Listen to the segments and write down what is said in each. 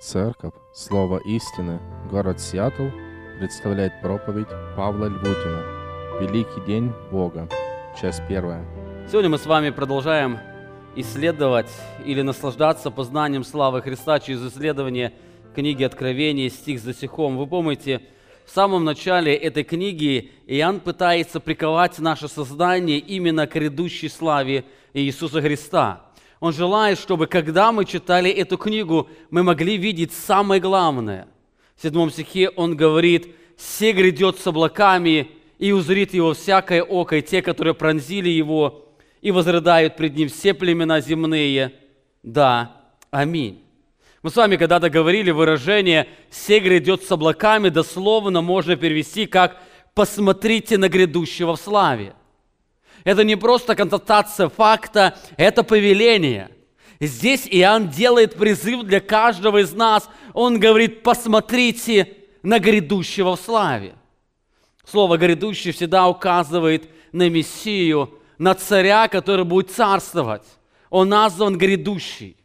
Церковь Слово истины, город Сиэтл, представляет проповедь Павла Львутина «Великий день Бога», часть первая. Сегодня мы с вами продолжаем исследовать или наслаждаться познанием славы Христа через исследование книги Откровения, стих за стихом. Вы помните, в самом начале этой книги Иоанн пытается приковать наше сознание именно к грядущей славе Иисуса Христа – он желает, чтобы когда мы читали эту книгу, мы могли видеть самое главное. В седьмом стихе он говорит, «Се грядет с облаками, и узрит его всякое око, и те, которые пронзили его, и возрыдают пред ним все племена земные. Да, аминь». Мы с вами когда-то говорили выражение «се грядет с облаками», дословно можно перевести как «посмотрите на грядущего в славе». Это не просто констатация факта, это повеление. Здесь Иоанн делает призыв для каждого из нас. Он говорит, посмотрите на грядущего в славе. Слово «грядущий» всегда указывает на Мессию, на царя, который будет царствовать. Он назван грядущий.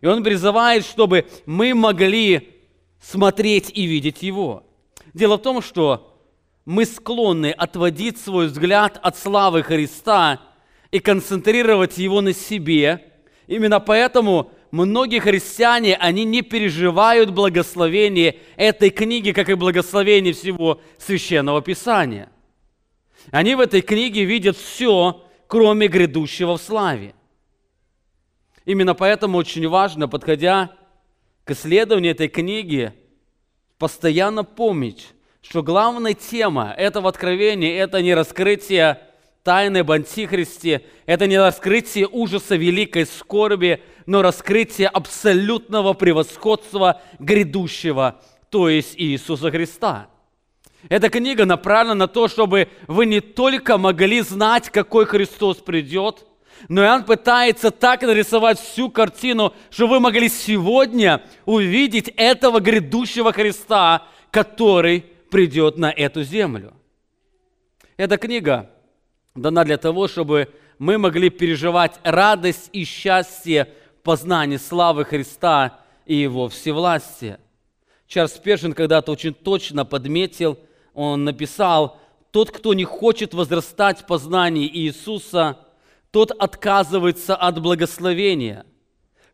И он призывает, чтобы мы могли смотреть и видеть его. Дело в том, что мы склонны отводить свой взгляд от славы Христа и концентрировать его на себе. Именно поэтому многие христиане, они не переживают благословение этой книги, как и благословение всего Священного Писания. Они в этой книге видят все, кроме грядущего в славе. Именно поэтому очень важно, подходя к исследованию этой книги, постоянно помнить, что главная тема этого откровения – это не раскрытие тайны об Антихристе, это не раскрытие ужаса великой скорби, но раскрытие абсолютного превосходства грядущего, то есть Иисуса Христа. Эта книга направлена на то, чтобы вы не только могли знать, какой Христос придет, но Иоанн пытается так нарисовать всю картину, что вы могли сегодня увидеть этого грядущего Христа, который придет на эту землю. Эта книга дана для того, чтобы мы могли переживать радость и счастье познания славы Христа и Его всевластия. Чарльз Першин когда-то очень точно подметил, он написал, «Тот, кто не хочет возрастать в познании Иисуса, тот отказывается от благословения.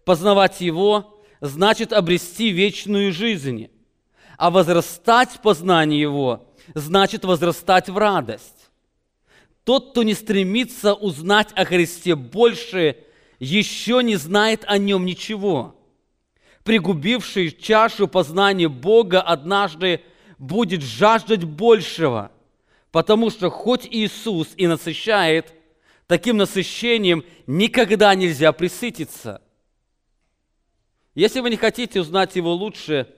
Познавать Его значит обрести вечную жизнь а возрастать в познании Его значит возрастать в радость. Тот, кто не стремится узнать о Христе больше, еще не знает о Нем ничего. Пригубивший чашу познания Бога однажды будет жаждать большего, потому что хоть Иисус и насыщает, таким насыщением никогда нельзя присытиться. Если вы не хотите узнать Его лучше –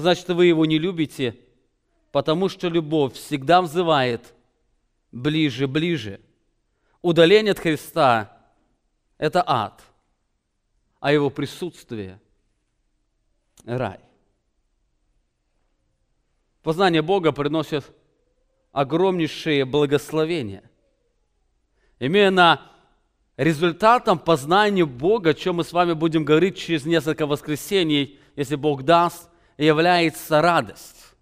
значит, вы его не любите, потому что любовь всегда взывает ближе, ближе. Удаление от Христа – это ад, а его присутствие – рай. Познание Бога приносит огромнейшие благословения. Именно результатом познания Бога, о чем мы с вами будем говорить через несколько воскресений, если Бог даст, является радость.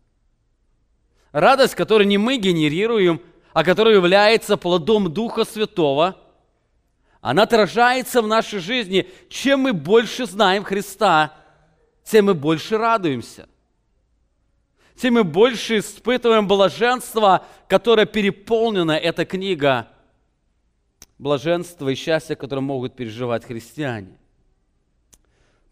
Радость, которую не мы генерируем, а которая является плодом Духа Святого. Она отражается в нашей жизни. Чем мы больше знаем Христа, тем мы больше радуемся. Тем мы больше испытываем блаженство, которое переполнена эта книга. Блаженство и счастье, которое могут переживать христиане.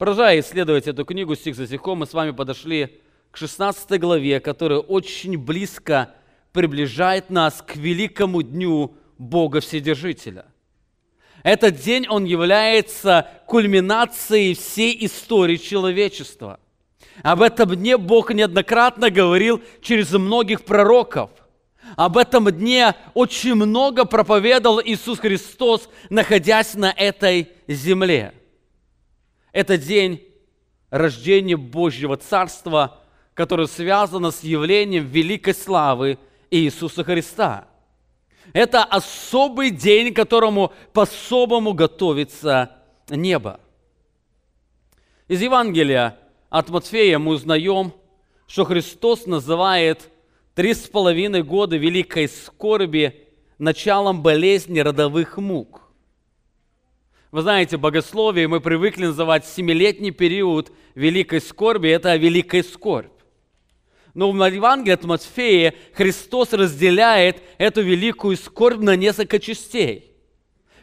Продолжая исследовать эту книгу стих за стихом, мы с вами подошли к 16 главе, которая очень близко приближает нас к великому дню Бога Вседержителя. Этот день, он является кульминацией всей истории человечества. Об этом дне Бог неоднократно говорил через многих пророков. Об этом дне очень много проповедовал Иисус Христос, находясь на этой земле – это день рождения Божьего Царства, которое связано с явлением великой славы Иисуса Христа. Это особый день, к которому по-особому готовится небо. Из Евангелия от Матфея мы узнаем, что Христос называет три с половиной года великой скорби началом болезни родовых мук. Вы знаете, в богословии мы привыкли называть семилетний период великой скорби, это великая скорбь. Но в Евангелии от Матфея Христос разделяет эту великую скорбь на несколько частей.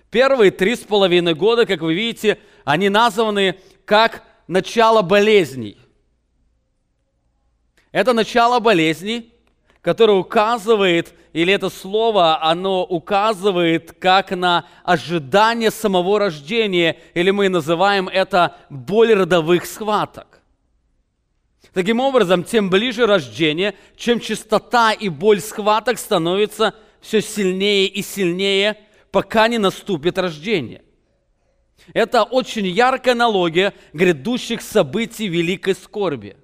Первые три с половиной года, как вы видите, они названы как начало болезней. Это начало болезней, которое указывает, или это слово, оно указывает как на ожидание самого рождения, или мы называем это боль родовых схваток. Таким образом, тем ближе рождение, чем частота и боль схваток становится все сильнее и сильнее, пока не наступит рождение. Это очень яркая аналогия грядущих событий великой скорби.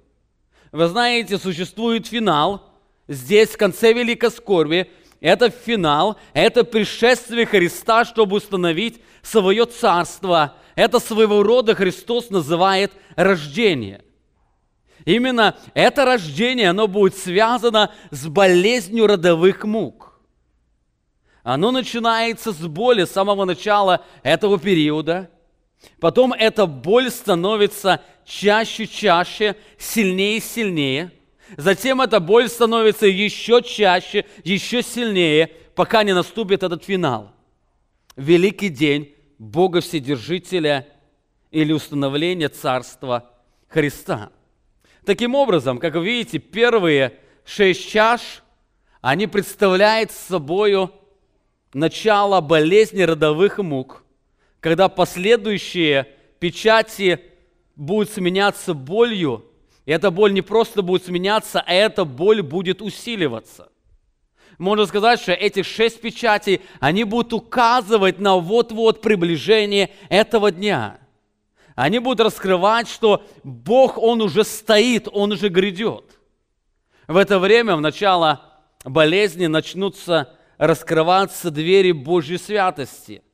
Вы знаете, существует финал, здесь в конце великой скорби, это финал, это пришествие Христа, чтобы установить свое царство. Это своего рода Христос называет рождение. Именно это рождение, оно будет связано с болезнью родовых мук. Оно начинается с боли с самого начала этого периода – Потом эта боль становится чаще, чаще, сильнее и сильнее. Затем эта боль становится еще чаще, еще сильнее, пока не наступит этот финал. Великий день Бога Вседержителя или установление Царства Христа. Таким образом, как вы видите, первые шесть чаш, они представляют собой начало болезни родовых мук – когда последующие печати будут сменяться болью, и эта боль не просто будет сменяться, а эта боль будет усиливаться. Можно сказать, что эти шесть печатей, они будут указывать на вот-вот приближение этого дня. Они будут раскрывать, что Бог, Он уже стоит, Он уже грядет. В это время, в начало болезни, начнутся раскрываться двери Божьей святости –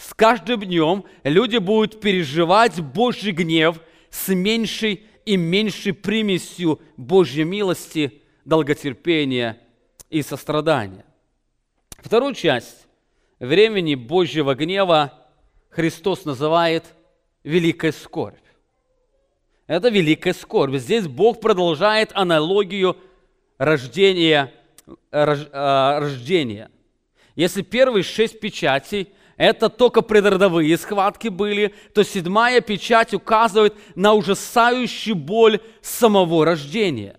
с каждым днем люди будут переживать Божий гнев с меньшей и меньшей примесью Божьей милости, долготерпения и сострадания. Вторую часть времени Божьего гнева Христос называет великой скорбь. Это великая скорбь. Здесь Бог продолжает аналогию рождения, а, рождения. Если первые шесть печатей – это только предродовые схватки были, то седьмая печать указывает на ужасающую боль самого рождения.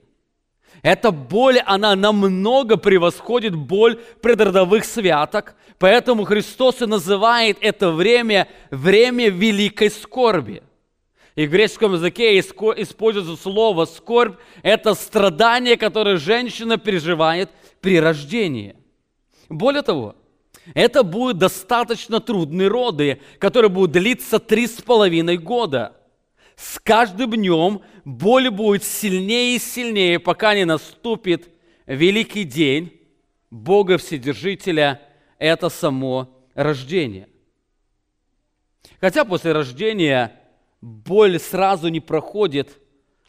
Эта боль, она намного превосходит боль предродовых святок, поэтому Христос и называет это время время великой скорби. И в греческом языке используется слово «скорбь» – это страдание, которое женщина переживает при рождении. Более того, это будут достаточно трудные роды, которые будут длиться три с половиной года. С каждым днем боль будет сильнее и сильнее, пока не наступит великий день Бога Вседержителя, это само рождение. Хотя после рождения боль сразу не проходит,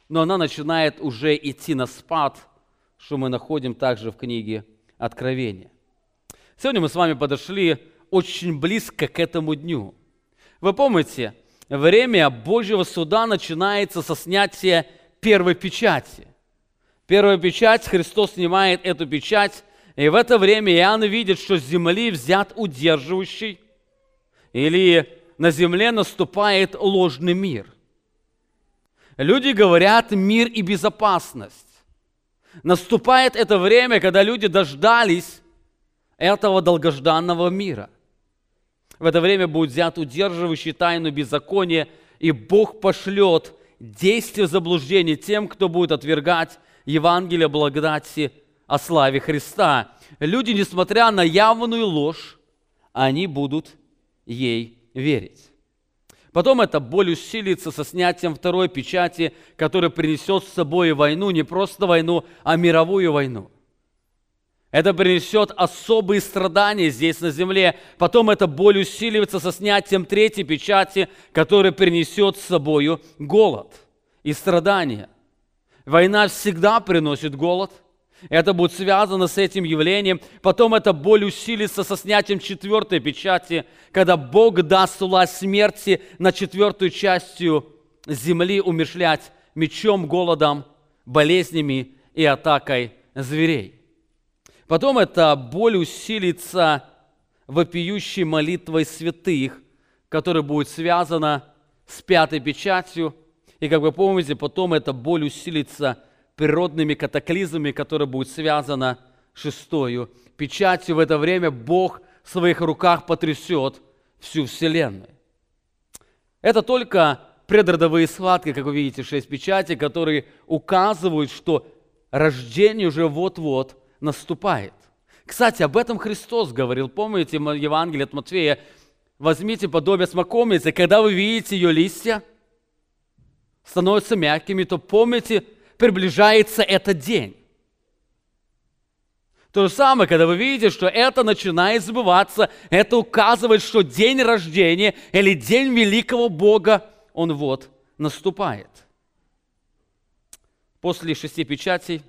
но она начинает уже идти на спад, что мы находим также в книге Откровения. Сегодня мы с вами подошли очень близко к этому дню. Вы помните, время Божьего суда начинается со снятия первой печати. Первая печать, Христос снимает эту печать, и в это время Иоанн видит, что с земли взят удерживающий, или на земле наступает ложный мир. Люди говорят мир и безопасность. Наступает это время, когда люди дождались этого долгожданного мира. В это время будет взят удерживающий тайну беззакония, и Бог пошлет действие заблуждения тем, кто будет отвергать Евангелие благодати о славе Христа. Люди, несмотря на явную ложь, они будут ей верить. Потом эта боль усилится со снятием второй печати, которая принесет с собой войну, не просто войну, а мировую войну – это принесет особые страдания здесь на земле. Потом эта боль усиливается со снятием третьей печати, которая принесет с собой голод. и страдания. Война всегда приносит голод. Это будет связано с этим явлением. Потом эта боль усилится со снятием четвертой печати, когда Бог даст власть смерти на четвертую частью земли умешлять мечом, голодом, болезнями и атакой зверей. Потом эта боль усилится вопиющей молитвой святых, которая будет связана с пятой печатью. И, как вы помните, потом эта боль усилится природными катаклизмами, которые будут связаны шестою печатью. В это время Бог в своих руках потрясет всю Вселенную. Это только предродовые схватки, как вы видите, шесть печатей, которые указывают, что рождение уже вот-вот наступает. Кстати, об этом Христос говорил. Помните Евангелие от Матфея? Возьмите подобие смоковницы, когда вы видите ее листья, становятся мягкими, то помните, приближается этот день. То же самое, когда вы видите, что это начинает сбываться, это указывает, что день рождения или день великого Бога, он вот наступает. После шести печатей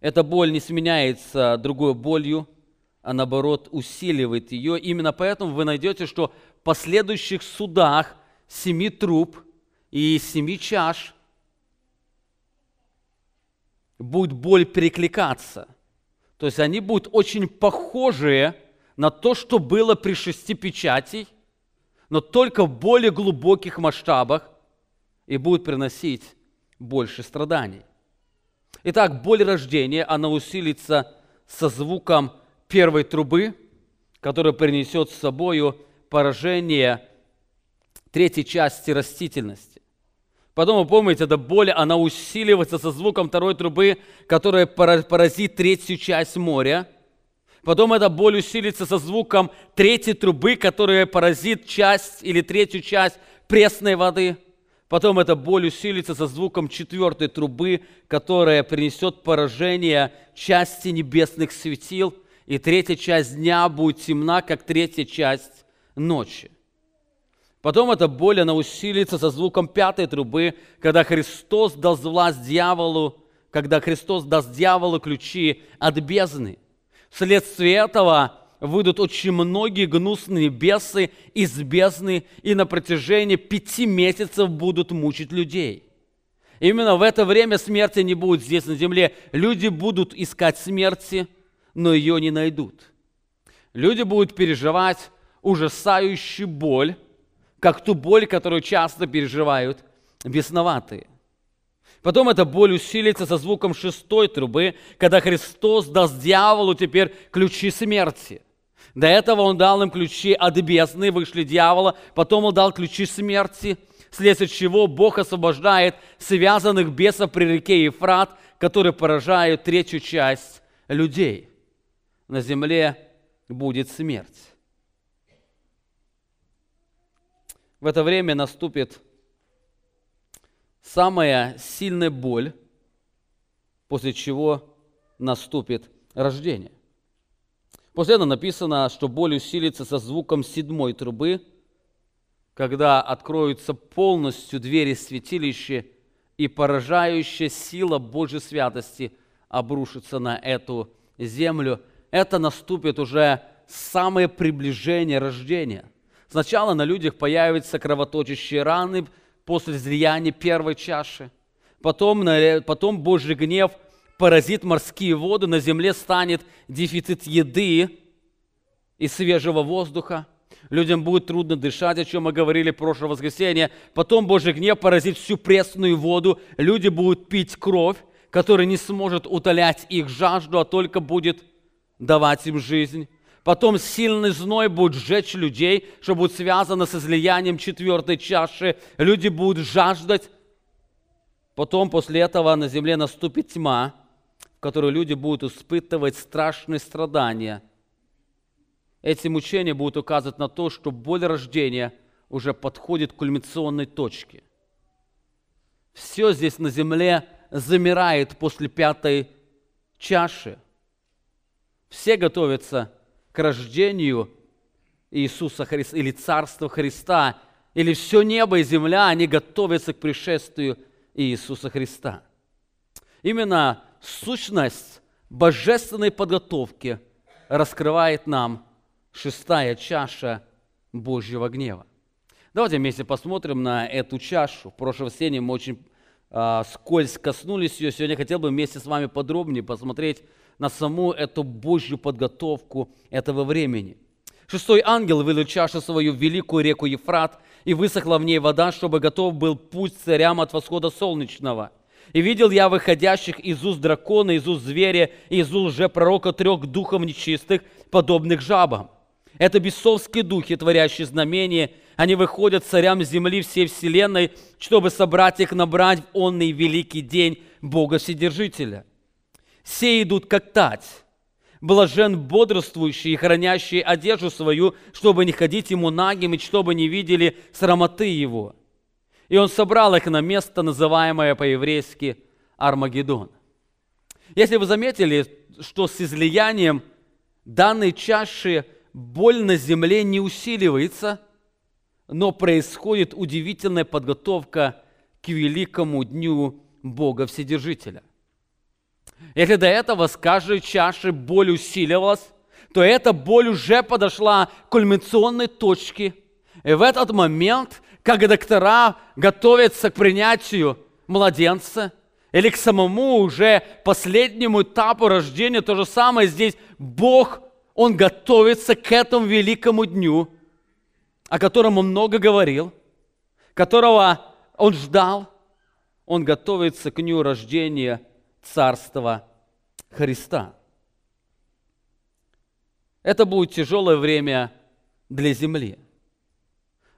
эта боль не сменяется другой болью, а наоборот усиливает ее. Именно поэтому вы найдете, что в последующих судах семи труб и семи чаш будет боль перекликаться. То есть они будут очень похожие на то, что было при шести печатей, но только в более глубоких масштабах и будут приносить больше страданий. Итак, боль рождения, она усилится со звуком первой трубы, которая принесет с собой поражение третьей части растительности. Потом, вы помните, эта боль, она усиливается со звуком второй трубы, которая поразит третью часть моря. Потом эта боль усилится со звуком третьей трубы, которая поразит часть или третью часть пресной воды – Потом эта боль усилится со звуком четвертой трубы, которая принесет поражение части небесных светил, и третья часть дня будет темна, как третья часть ночи. Потом эта боль, она усилится со звуком пятой трубы, когда Христос даст власть дьяволу, когда Христос даст дьяволу ключи от бездны. Вследствие этого выйдут очень многие гнусные бесы из бездны и на протяжении пяти месяцев будут мучить людей. Именно в это время смерти не будет здесь на земле. Люди будут искать смерти, но ее не найдут. Люди будут переживать ужасающую боль, как ту боль, которую часто переживают бесноватые. Потом эта боль усилится со звуком шестой трубы, когда Христос даст дьяволу теперь ключи смерти – до этого он дал им ключи от бездны, вышли дьявола, потом он дал ключи смерти, вследствие чего Бог освобождает связанных бесов при реке Ефрат, которые поражают третью часть людей. На земле будет смерть. В это время наступит самая сильная боль, после чего наступит рождение. После этого написано, что боль усилится со звуком седьмой трубы, когда откроются полностью двери святилища, и поражающая сила Божьей святости обрушится на эту землю. Это наступит уже самое приближение рождения. Сначала на людях появятся кровоточащие раны после излияния первой чаши. Потом, потом Божий гнев – поразит морские воды, на земле станет дефицит еды и свежего воздуха. Людям будет трудно дышать, о чем мы говорили в прошлое воскресенье. Потом Божий гнев поразит всю пресную воду. Люди будут пить кровь, которая не сможет утолять их жажду, а только будет давать им жизнь. Потом сильный зной будет сжечь людей, что будет связано с излиянием четвертой чаши. Люди будут жаждать. Потом после этого на земле наступит тьма, в которой люди будут испытывать страшные страдания. Эти мучения будут указывать на то, что боль рождения уже подходит к кульминационной точке. Все здесь на земле замирает после пятой чаши. Все готовятся к рождению Иисуса Христа или Царства Христа. или все небо и земля, они готовятся к пришествию Иисуса Христа. Именно сущность божественной подготовки раскрывает нам шестая чаша Божьего гнева. Давайте вместе посмотрим на эту чашу. В прошлом воскресенье мы очень э, скользь коснулись ее. Сегодня хотел бы вместе с вами подробнее посмотреть на саму эту Божью подготовку этого времени. Шестой ангел вылил чашу свою в великую реку Ефрат, и высохла в ней вода, чтобы готов был путь царям от восхода солнечного. И видел я выходящих из уст дракона, из уст зверя, из уст пророка трех духов нечистых, подобных жабам. Это бесовские духи, творящие знамения. Они выходят царям земли всей вселенной, чтобы собрать их набрать в онный великий день Бога Вседержителя. Все идут как тать, блажен бодрствующий и хранящий одежду свою, чтобы не ходить ему нагим, и чтобы не видели срамоты его. И он собрал их на место, называемое по-еврейски Армагеддон. Если вы заметили, что с излиянием данной чаши боль на земле не усиливается, но происходит удивительная подготовка к великому дню Бога Вседержителя. Если до этого с каждой чаши боль усиливалась, то эта боль уже подошла к кульминационной точке. И в этот момент, как доктора готовятся к принятию младенца или к самому уже последнему этапу рождения, то же самое здесь Бог, Он готовится к этому великому дню, о котором Он много говорил, которого Он ждал. Он готовится к дню рождения – Царства Христа. Это будет тяжелое время для земли.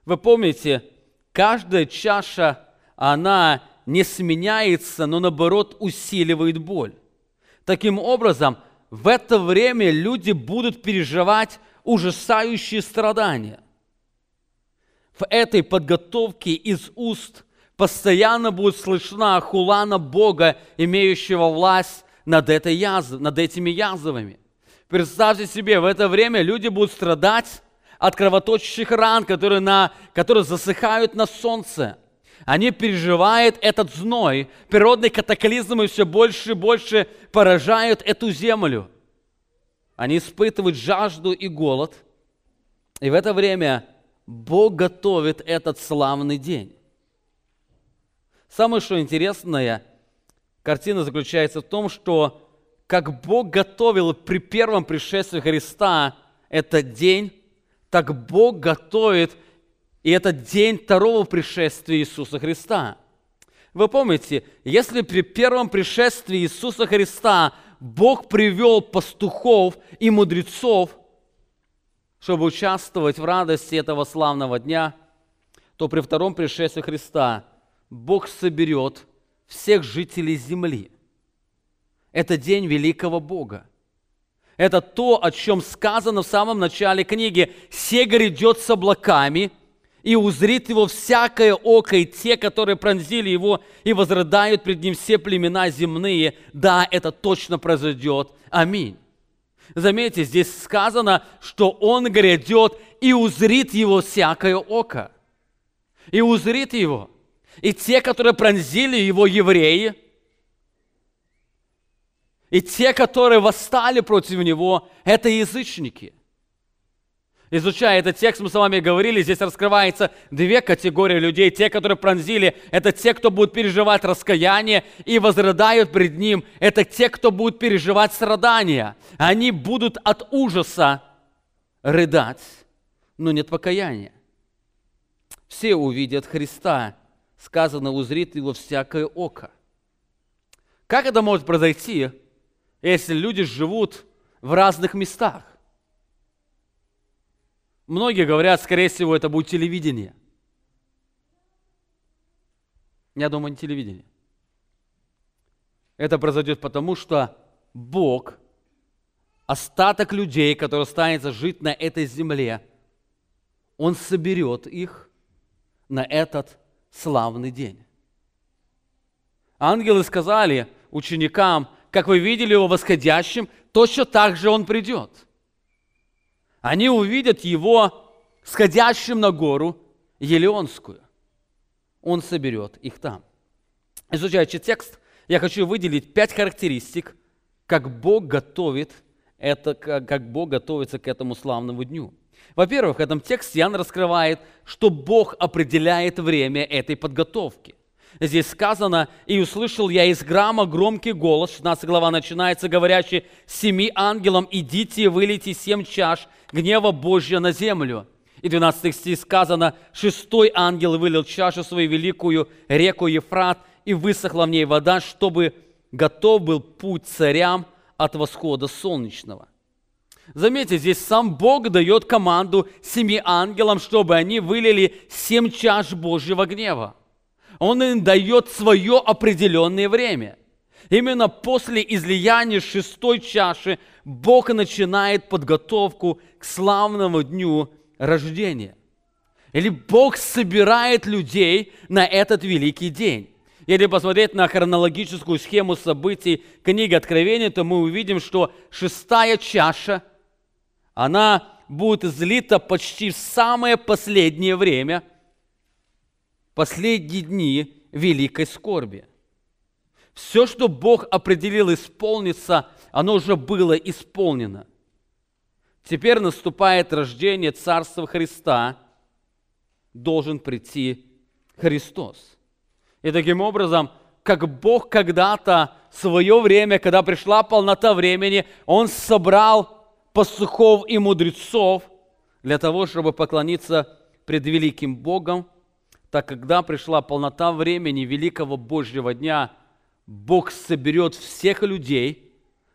Вы помните, каждая чаша, она не сменяется, но наоборот усиливает боль. Таким образом, в это время люди будут переживать ужасающие страдания. В этой подготовке из уст постоянно будет слышна хулана Бога, имеющего власть над, этой язв, над этими язвами. Представьте себе, в это время люди будут страдать от кровоточащих ран, которые, на, которые засыхают на солнце. Они переживают этот зной, природные катаклизмы все больше и больше поражают эту землю. Они испытывают жажду и голод. И в это время Бог готовит этот славный день. Самое что интересное, картина заключается в том, что как Бог готовил при первом пришествии Христа этот день, так Бог готовит и этот день второго пришествия Иисуса Христа. Вы помните, если при первом пришествии Иисуса Христа Бог привел пастухов и мудрецов, чтобы участвовать в радости этого славного дня, то при втором пришествии Христа Бог соберет всех жителей земли. Это день великого Бога. Это то, о чем сказано в самом начале книги. «Се грядет с облаками, и узрит его всякое око, и те, которые пронзили его, и возрыдают пред ним все племена земные. Да, это точно произойдет. Аминь». Заметьте, здесь сказано, что он грядет, и узрит его всякое око. И узрит его – и те, которые пронзили его евреи, и те, которые восстали против него, это язычники. Изучая этот текст, мы с вами говорили, здесь раскрывается две категории людей. Те, которые пронзили, это те, кто будут переживать раскаяние и возрыдают пред ним. Это те, кто будут переживать страдания. Они будут от ужаса рыдать, но нет покаяния. Все увидят Христа, сказано, узрит его всякое око. Как это может произойти, если люди живут в разных местах? Многие говорят, скорее всего, это будет телевидение. Я думаю, не телевидение. Это произойдет потому, что Бог, остаток людей, которые останется жить на этой земле, Он соберет их на этот славный день. Ангелы сказали ученикам, как вы видели его восходящим, точно так же он придет. Они увидят его сходящим на гору, Елеонскую. Он соберет их там. Изучающий текст, я хочу выделить пять характеристик, как Бог готовит это, как Бог готовится к этому славному дню. Во-первых, в этом тексте Иоанн раскрывает, что Бог определяет время этой подготовки. Здесь сказано, «И услышал я из грамма громкий голос», 16 глава начинается, говорящий, «Семи ангелам идите вылейте семь чаш гнева Божья на землю». И 12 стих сказано, «Шестой ангел вылил чашу свою великую реку Ефрат, и высохла в ней вода, чтобы готов был путь царям от восхода солнечного». Заметьте, здесь сам Бог дает команду семи ангелам, чтобы они вылили семь чаш Божьего гнева. Он им дает свое определенное время. Именно после излияния шестой чаши Бог начинает подготовку к славному дню рождения. Или Бог собирает людей на этот великий день. Если посмотреть на хронологическую схему событий книги Откровения, то мы увидим, что шестая чаша, она будет излита почти в самое последнее время, последние дни великой скорби. Все, что Бог определил исполниться, оно уже было исполнено. Теперь наступает рождение Царства Христа, должен прийти Христос. И таким образом, как Бог когда-то в свое время, когда пришла полнота времени, Он собрал пастухов и мудрецов для того, чтобы поклониться пред великим Богом, так когда пришла полнота времени великого Божьего дня, Бог соберет всех людей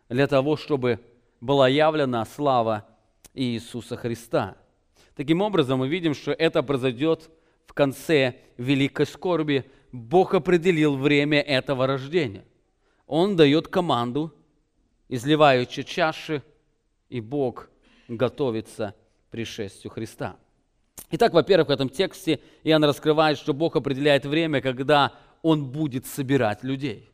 для того, чтобы была явлена слава Иисуса Христа. Таким образом, мы видим, что это произойдет в конце великой скорби. Бог определил время этого рождения. Он дает команду, изливающей чаши, и Бог готовится к пришествию Христа. Итак, во-первых, в этом тексте Иоанн раскрывает, что Бог определяет время, когда Он будет собирать людей.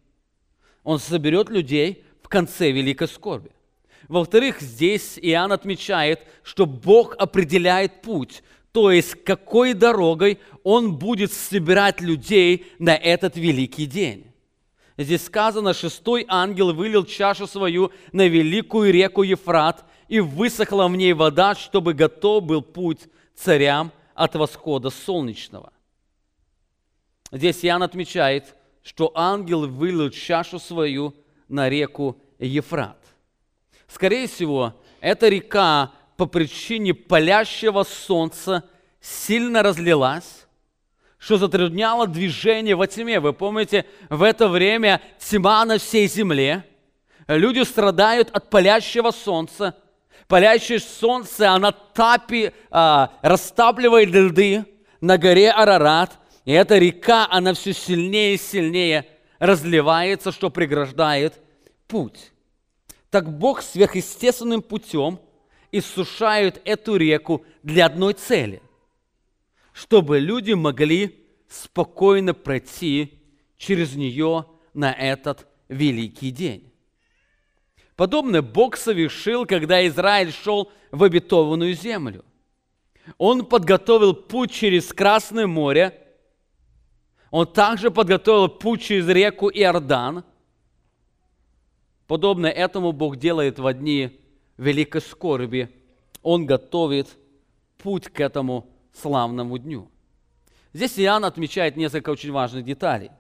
Он соберет людей в конце великой скорби. Во-вторых, здесь Иоанн отмечает, что Бог определяет путь, то есть какой дорогой Он будет собирать людей на этот великий день. Здесь сказано, шестой ангел вылил чашу свою на великую реку Ефрат, и высохла в ней вода, чтобы готов был путь царям от восхода солнечного. Здесь Иоанн отмечает, что ангел вылил чашу свою на реку Ефрат. Скорее всего, эта река по причине палящего солнца сильно разлилась, что затрудняло движение во тьме. Вы помните, в это время тьма на всей земле. Люди страдают от палящего солнца. Палящее солнце, оно тапи, а, растапливает льды на горе Арарат. И эта река, она все сильнее и сильнее разливается, что преграждает путь так Бог сверхъестественным путем иссушает эту реку для одной цели, чтобы люди могли спокойно пройти через нее на этот великий день. Подобное Бог совершил, когда Израиль шел в обетованную землю. Он подготовил путь через Красное море, он также подготовил путь через реку Иордан – Подобно этому Бог делает в дни великой скорби. Он готовит путь к этому славному дню. Здесь Иоанн отмечает несколько очень важных деталей.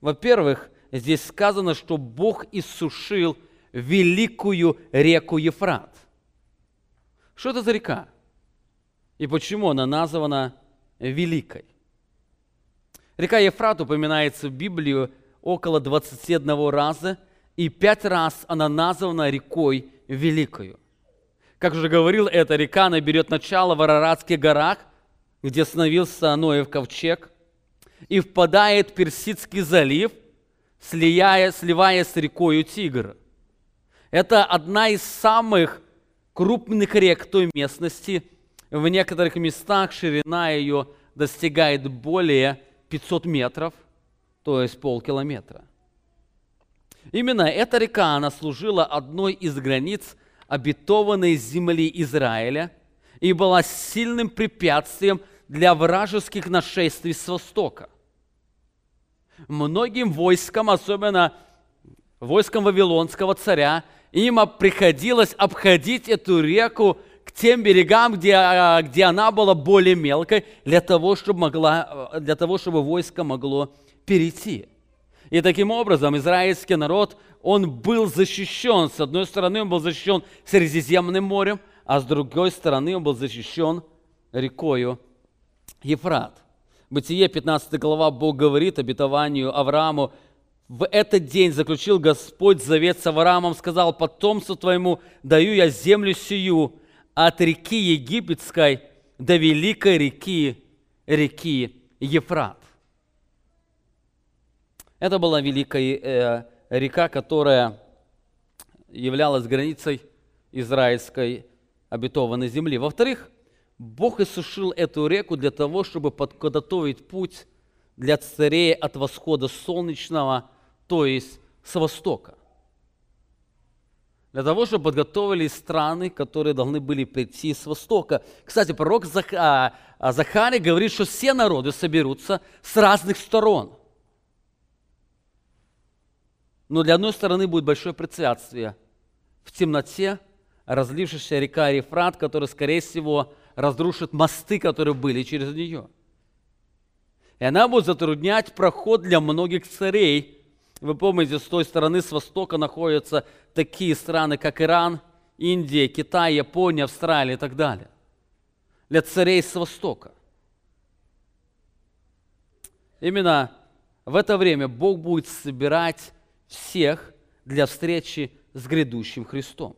Во-первых, здесь сказано, что Бог иссушил великую реку Ефрат. Что это за река? И почему она названа великой? Река Ефрат упоминается в Библии около 21 раза – и пять раз она названа рекой Великою. Как уже говорил, эта река наберет начало в Араратских горах, где остановился Ноев ковчег, и впадает в Персидский залив, слияя, сливаясь с рекою Тигр. Это одна из самых крупных рек той местности. В некоторых местах ширина ее достигает более 500 метров, то есть полкилометра. Именно эта река, она служила одной из границ обетованной земли Израиля и была сильным препятствием для вражеских нашествий с востока. Многим войскам, особенно войскам Вавилонского царя, им приходилось обходить эту реку к тем берегам, где, а, где она была более мелкой, для того, чтобы, могла, для того, чтобы войско могло перейти. И таким образом израильский народ, он был защищен. С одной стороны, он был защищен Средиземным морем, а с другой стороны, он был защищен рекою Ефрат. Бытие 15 глава Бог говорит обетованию Аврааму, в этот день заключил Господь завет с Авраамом, сказал, потомству твоему даю я землю сию от реки Египетской до великой реки, реки Ефрат. Это была великая э, река, которая являлась границей израильской обетованной земли. Во-вторых, Бог иссушил эту реку для того, чтобы подготовить путь для царей от восхода солнечного, то есть с востока. Для того, чтобы подготовили страны, которые должны были прийти с востока. Кстати, пророк а, а Захарий говорит, что все народы соберутся с разных сторон – но для одной стороны будет большое препятствие. В темноте разлившаяся река Ефрат, которая, скорее всего, разрушит мосты, которые были через нее. И она будет затруднять проход для многих царей. Вы помните, с той стороны, с востока находятся такие страны, как Иран, Индия, Китай, Япония, Австралия и так далее. Для царей с востока. Именно в это время Бог будет собирать всех для встречи с грядущим Христом.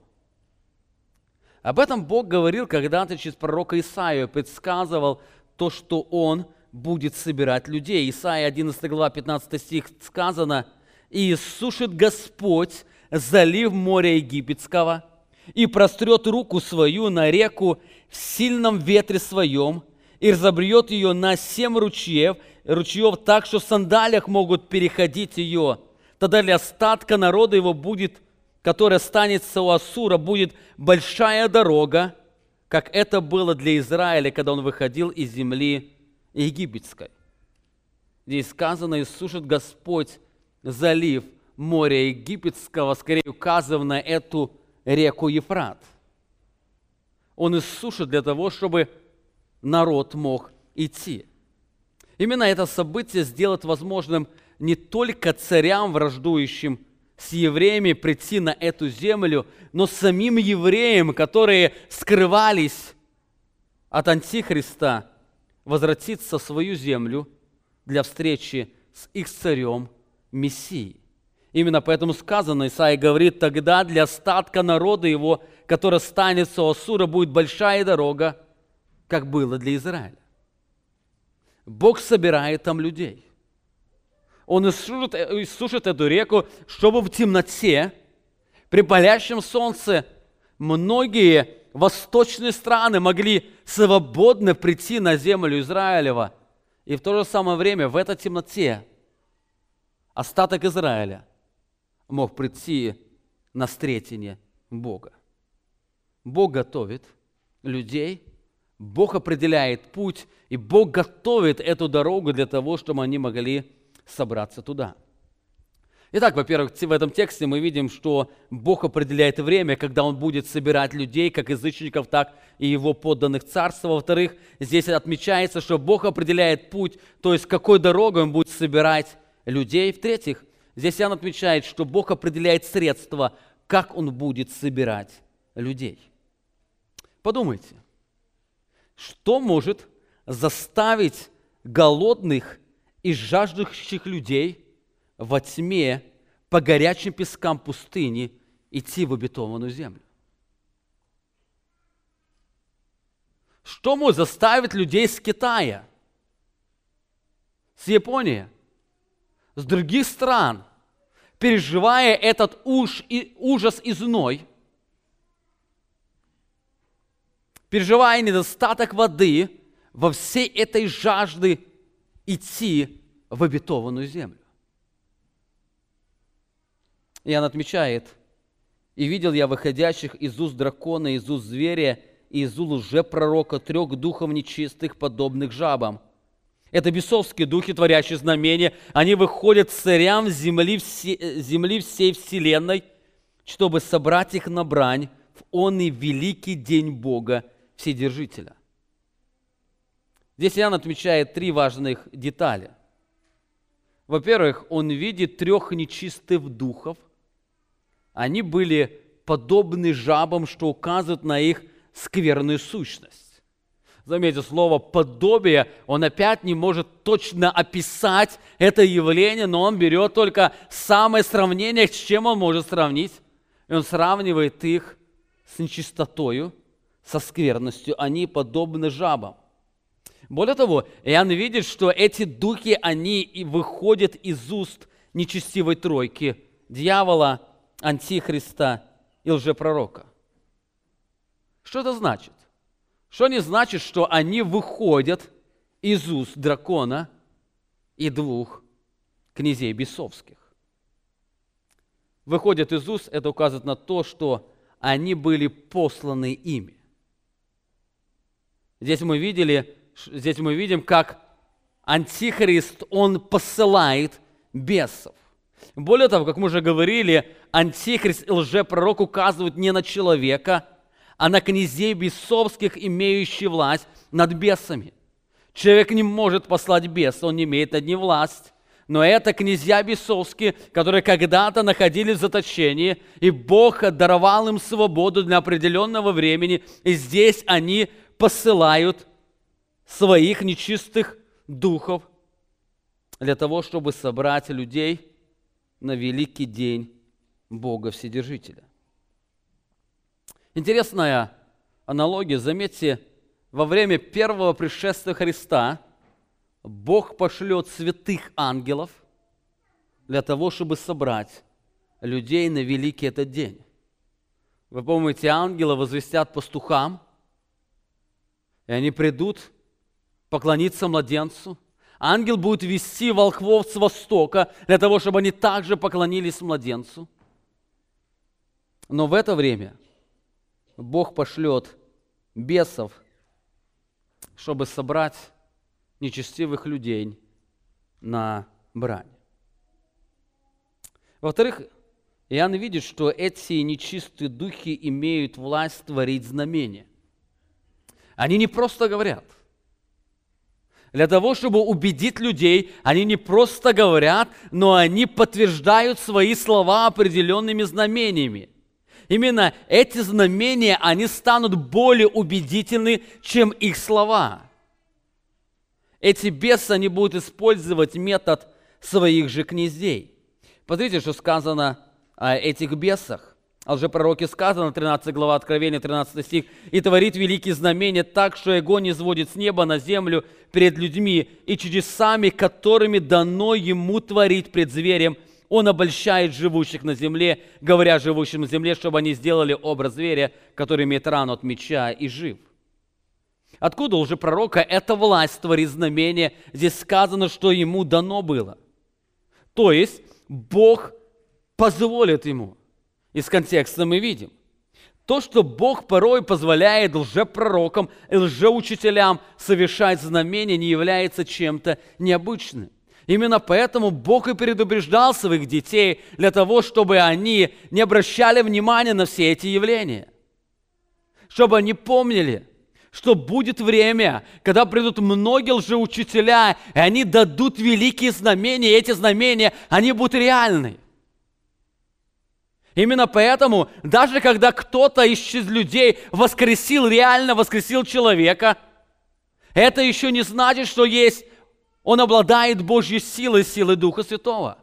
Об этом Бог говорил когда-то через пророка Исаию, предсказывал то, что Он будет собирать людей. Исаия 11 глава 15 стих сказано, «И сушит Господь залив моря египетского, и прострет руку свою на реку в сильном ветре своем, и разобьет ее на семь ручьев, ручьев так, что в сандалиях могут переходить ее, тогда для остатка народа его будет, который останется у Асура, будет большая дорога, как это было для Израиля, когда он выходил из земли египетской. Здесь сказано, иссушит Господь залив моря египетского, скорее указывая на эту реку Ефрат. Он иссушит для того, чтобы народ мог идти. Именно это событие сделает возможным не только царям, враждующим с евреями, прийти на эту землю, но самим евреям, которые скрывались от Антихриста, возвратиться в свою землю для встречи с их царем Мессией. Именно поэтому сказано, Исаия говорит, тогда для остатка народа его, который останется у Асура, будет большая дорога, как было для Израиля. Бог собирает там людей. Он иссушит, иссушит эту реку, чтобы в темноте, при палящем солнце, многие восточные страны могли свободно прийти на землю Израилева. И в то же самое время в этой темноте остаток Израиля мог прийти на встретение Бога. Бог готовит людей, Бог определяет путь, и Бог готовит эту дорогу для того, чтобы они могли собраться туда. Итак, во-первых, в этом тексте мы видим, что Бог определяет время, когда Он будет собирать людей, как язычников, так и Его подданных царства. Во-вторых, здесь отмечается, что Бог определяет путь, то есть какой дорогой Он будет собирать людей. В-третьих, здесь Иоанн отмечает, что Бог определяет средства, как Он будет собирать людей. Подумайте, что может заставить голодных и жаждущих людей во тьме по горячим пескам пустыни идти в обетованную землю. Что может заставить людей с Китая, с Японии, с других стран, переживая этот уж и, ужас и зной, переживая недостаток воды во всей этой жажды идти в обетованную землю. Иоанн отмечает, «И видел я выходящих из уст дракона, из уст зверя, из лжепророка трех духов нечистых, подобных жабам. Это бесовские духи, творящие знамения. Они выходят царям земли, все, земли всей вселенной, чтобы собрать их на брань в он и великий день Бога Вседержителя. Здесь Иоанн отмечает три важных детали. Во-первых, он видит трех нечистых духов. Они были подобны жабам, что указывают на их скверную сущность. Заметьте, слово «подобие», он опять не может точно описать это явление, но он берет только самое сравнение, с чем он может сравнить. И он сравнивает их с нечистотою, со скверностью. Они подобны жабам. Более того, Иоанн видит, что эти духи, они и выходят из уст нечестивой тройки, дьявола, антихриста и лжепророка. Что это значит? Что не значит, что они выходят из уст дракона и двух князей бесовских? Выходят из уст, это указывает на то, что они были посланы ими. Здесь мы видели, здесь мы видим, как Антихрист, он посылает бесов. Более того, как мы уже говорили, Антихрист и лжепророк указывают не на человека, а на князей бесовских, имеющих власть над бесами. Человек не может послать беса, он не имеет над ним власть. Но это князья бесовские, которые когда-то находились в заточении, и Бог даровал им свободу для определенного времени, и здесь они посылают своих нечистых духов для того, чтобы собрать людей на великий день Бога Вседержителя. Интересная аналогия. Заметьте, во время первого пришествия Христа Бог пошлет святых ангелов для того, чтобы собрать людей на великий этот день. Вы помните, ангелы возвестят пастухам – и они придут поклониться младенцу. Ангел будет вести волхвов с востока для того, чтобы они также поклонились младенцу. Но в это время Бог пошлет бесов, чтобы собрать нечестивых людей на брань. Во-вторых, Иоанн видит, что эти нечистые духи имеют власть творить знамения. Они не просто говорят. Для того, чтобы убедить людей, они не просто говорят, но они подтверждают свои слова определенными знамениями. Именно эти знамения, они станут более убедительны, чем их слова. Эти бесы, они будут использовать метод своих же князей. Посмотрите, что сказано о этих бесах о лжепророке сказано, 13 глава Откровения, 13 стих, «И творит великие знамения так, что его не сводит с неба на землю перед людьми, и чудесами, которыми дано ему творить пред зверем, он обольщает живущих на земле, говоря живущим на земле, чтобы они сделали образ зверя, который имеет рану от меча и жив». Откуда уже пророка эта власть творит знамения? Здесь сказано, что ему дано было. То есть Бог позволит ему. Из контекста мы видим. То, что Бог порой позволяет лжепророкам и лжеучителям совершать знамения, не является чем-то необычным. Именно поэтому Бог и предупреждал своих детей для того, чтобы они не обращали внимания на все эти явления. Чтобы они помнили, что будет время, когда придут многие лжеучителя, и они дадут великие знамения, и эти знамения, они будут реальны. Именно поэтому, даже когда кто-то из людей воскресил, реально воскресил человека, это еще не значит, что есть, он обладает Божьей силой, силой Духа Святого.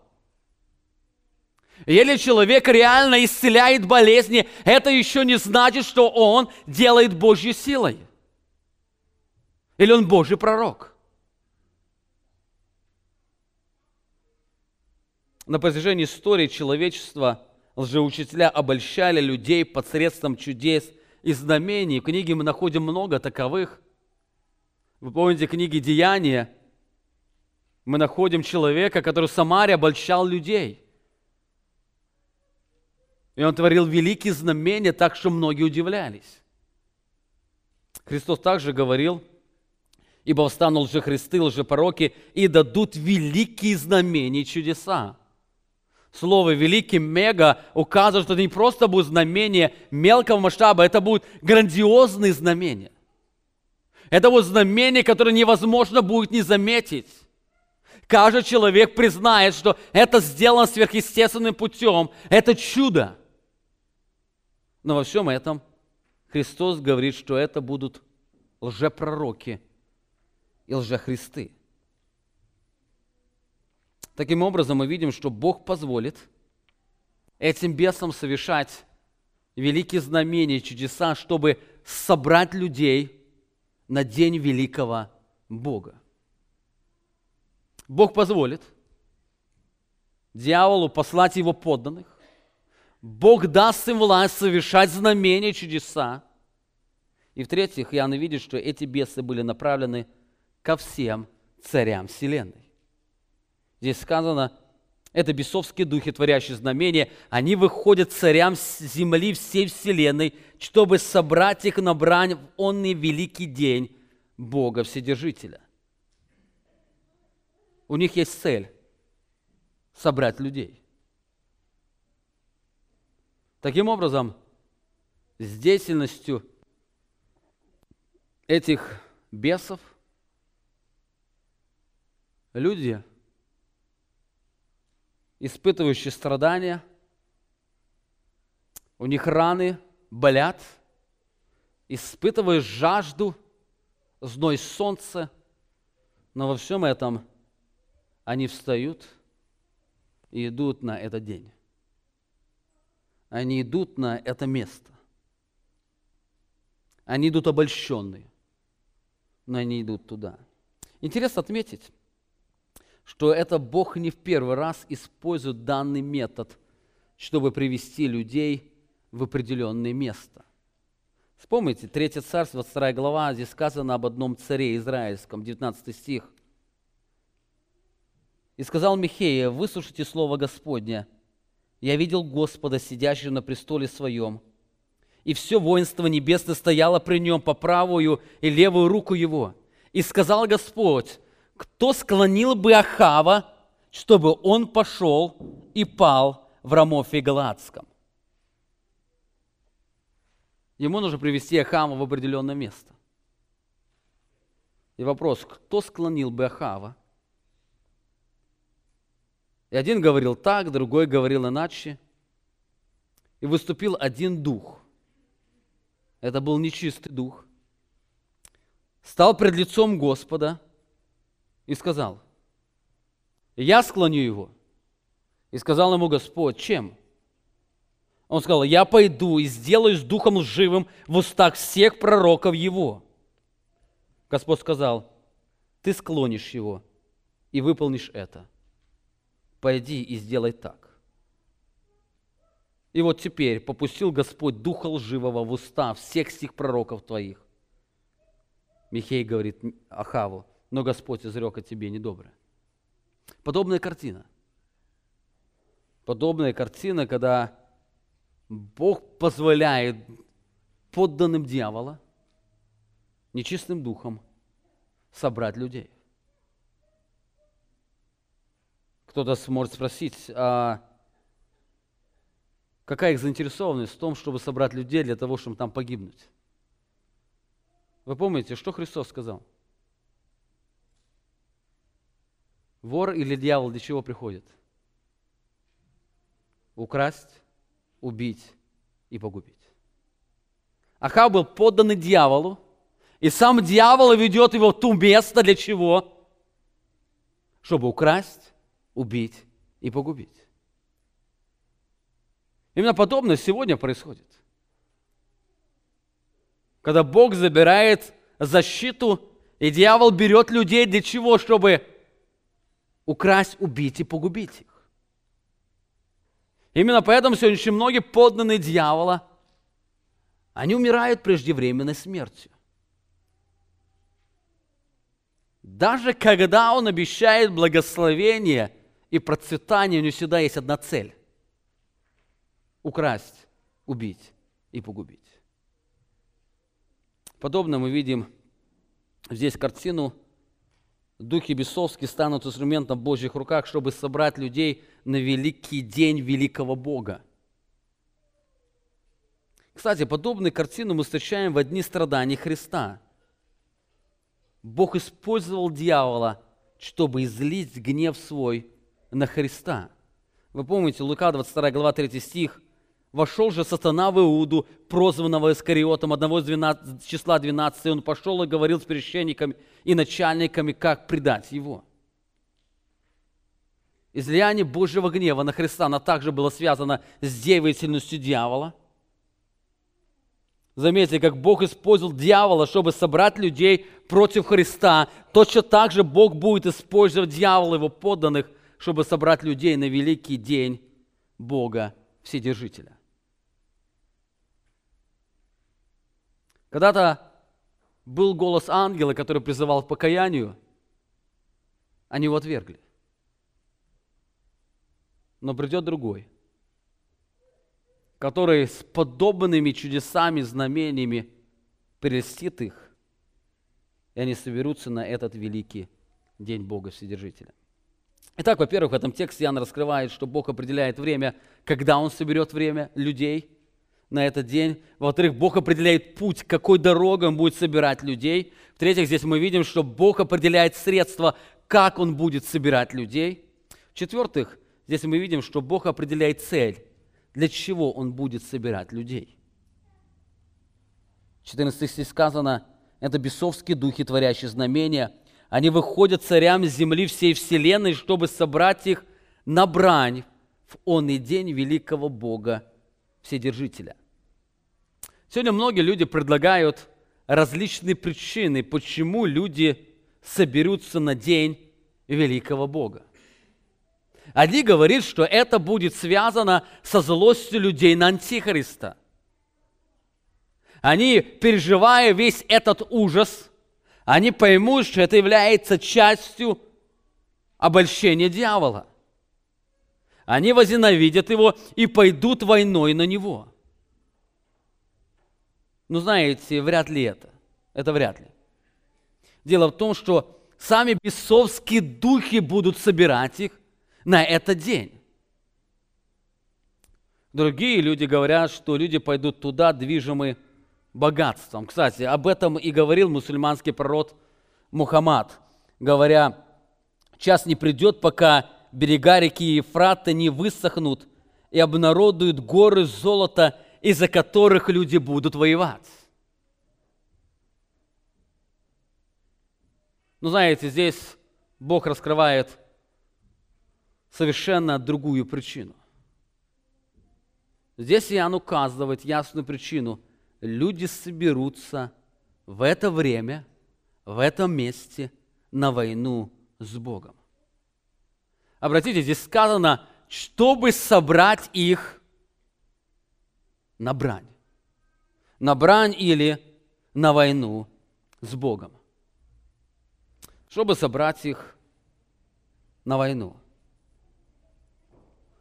Если человек реально исцеляет болезни, это еще не значит, что он делает Божьей силой. Или он Божий пророк. На протяжении истории человечества – лжеучителя обольщали людей посредством чудес и знамений. В книге мы находим много таковых. Вы помните книги «Деяния»? Мы находим человека, который в Самаре обольщал людей. И он творил великие знамения, так что многие удивлялись. Христос также говорил, ибо встанут лжехристы, лжепророки и дадут великие знамения и чудеса. Слово «великий», «мега» указывает, что это не просто будут знамения мелкого масштаба, это будут грандиозные знамения. Это вот знамение, которое невозможно будет не заметить. Каждый человек признает, что это сделано сверхъестественным путем. Это чудо. Но во всем этом Христос говорит, что это будут лжепророки и лжехристы. Таким образом, мы видим, что Бог позволит этим бесам совершать великие знамения, чудеса, чтобы собрать людей на день великого Бога. Бог позволит дьяволу послать его подданных. Бог даст им власть совершать знамения, чудеса. И в-третьих, Иоанн видит, что эти бесы были направлены ко всем царям Вселенной. Здесь сказано, это бесовские духи, творящие знамения, они выходят царям земли всей вселенной, чтобы собрать их на брань в онный великий день Бога Вседержителя. У них есть цель – собрать людей. Таким образом, с деятельностью этих бесов люди – испытывающие страдания, у них раны болят, испытывая жажду, зной солнца, но во всем этом они встают и идут на этот день. Они идут на это место. Они идут обольщенные, но они идут туда. Интересно отметить, что это Бог не в первый раз использует данный метод, чтобы привести людей в определенное место. Вспомните, 3 царство, 22 глава, здесь сказано об одном царе израильском, 19 стих. «И сказал Михея, выслушайте слово Господня. Я видел Господа, сидящего на престоле своем, и все воинство небесное стояло при нем по правую и левую руку его. И сказал Господь, кто склонил бы Ахава, чтобы он пошел и пал в Рамофе Галатском? Ему нужно привести Ахава в определенное место. И вопрос, кто склонил бы Ахава? И один говорил так, другой говорил иначе. И выступил один дух. Это был нечистый дух. Стал пред лицом Господа – и сказал, я склоню его. И сказал ему Господь, чем? Он сказал, я пойду и сделаю с духом лживым в устах всех пророков его. Господь сказал, ты склонишь его и выполнишь это. Пойди и сделай так. И вот теперь попустил Господь духа лживого в уста всех стих пророков твоих. Михей говорит Ахаву, но Господь изрек о тебе недоброе. Подобная картина. Подобная картина, когда Бог позволяет подданным дьявола, нечистым духом, собрать людей. Кто-то сможет спросить, а какая их заинтересованность в том, чтобы собрать людей для того, чтобы там погибнуть? Вы помните, что Христос сказал? Вор или дьявол для чего приходит? Украсть, убить и погубить. Ахав был подданный дьяволу, и сам дьявол ведет его в то место для чего? Чтобы украсть, убить и погубить. Именно подобное сегодня происходит. Когда Бог забирает защиту, и дьявол берет людей для чего? Чтобы украсть, убить и погубить их. Именно поэтому сегодня очень многие подданные дьявола, они умирают преждевременной смертью. Даже когда он обещает благословение и процветание, у него всегда есть одна цель – украсть, убить и погубить. Подобно мы видим здесь картину духи бесовские станут инструментом в Божьих руках, чтобы собрать людей на великий день великого Бога. Кстати, подобную картину мы встречаем в одни страдания Христа. Бог использовал дьявола, чтобы излить гнев свой на Христа. Вы помните, Лука 22 глава 3 стих. «Вошел же сатана в Иуду, прозванного Искариотом, одного из 12, числа 12, и он пошел и говорил с священниками и начальниками, как предать его». Излияние Божьего гнева на Христа, оно также было связано с деятельностью дьявола – Заметьте, как Бог использовал дьявола, чтобы собрать людей против Христа. Точно так же Бог будет использовать дьявола, его подданных, чтобы собрать людей на великий день Бога Вседержителя. Когда-то был голос ангела, который призывал к покаянию, они его отвергли. Но придет другой – который с подобными чудесами, знамениями прельстит их, и они соберутся на этот великий день Бога Вседержителя. Итак, во-первых, в этом тексте Иоанн раскрывает, что Бог определяет время, когда Он соберет время людей на этот день. Во-вторых, Бог определяет путь, какой дорогой Он будет собирать людей. В-третьих, здесь мы видим, что Бог определяет средства, как Он будет собирать людей. В-четвертых, здесь мы видим, что Бог определяет цель, для чего он будет собирать людей. 14 стих сказано, это бесовские духи, творящие знамения. Они выходят царям земли всей вселенной, чтобы собрать их на брань в он и день великого Бога Вседержителя. Сегодня многие люди предлагают различные причины, почему люди соберутся на день великого Бога. Одни говорят, что это будет связано со злостью людей на Антихриста. Они, переживая весь этот ужас, они поймут, что это является частью обольщения дьявола. Они возненавидят его и пойдут войной на него. Ну, знаете, вряд ли это. Это вряд ли. Дело в том, что сами бесовские духи будут собирать их, на этот день. Другие люди говорят, что люди пойдут туда, движимы богатством. Кстати, об этом и говорил мусульманский пророк Мухаммад, говоря, час не придет, пока берега реки Ефрата не высохнут и обнародуют горы золота, из-за которых люди будут воевать. Ну, знаете, здесь Бог раскрывает совершенно другую причину. Здесь Иоанн указывает ясную причину. Люди соберутся в это время, в этом месте на войну с Богом. Обратите, здесь сказано, чтобы собрать их на брань. На брань или на войну с Богом. Чтобы собрать их на войну.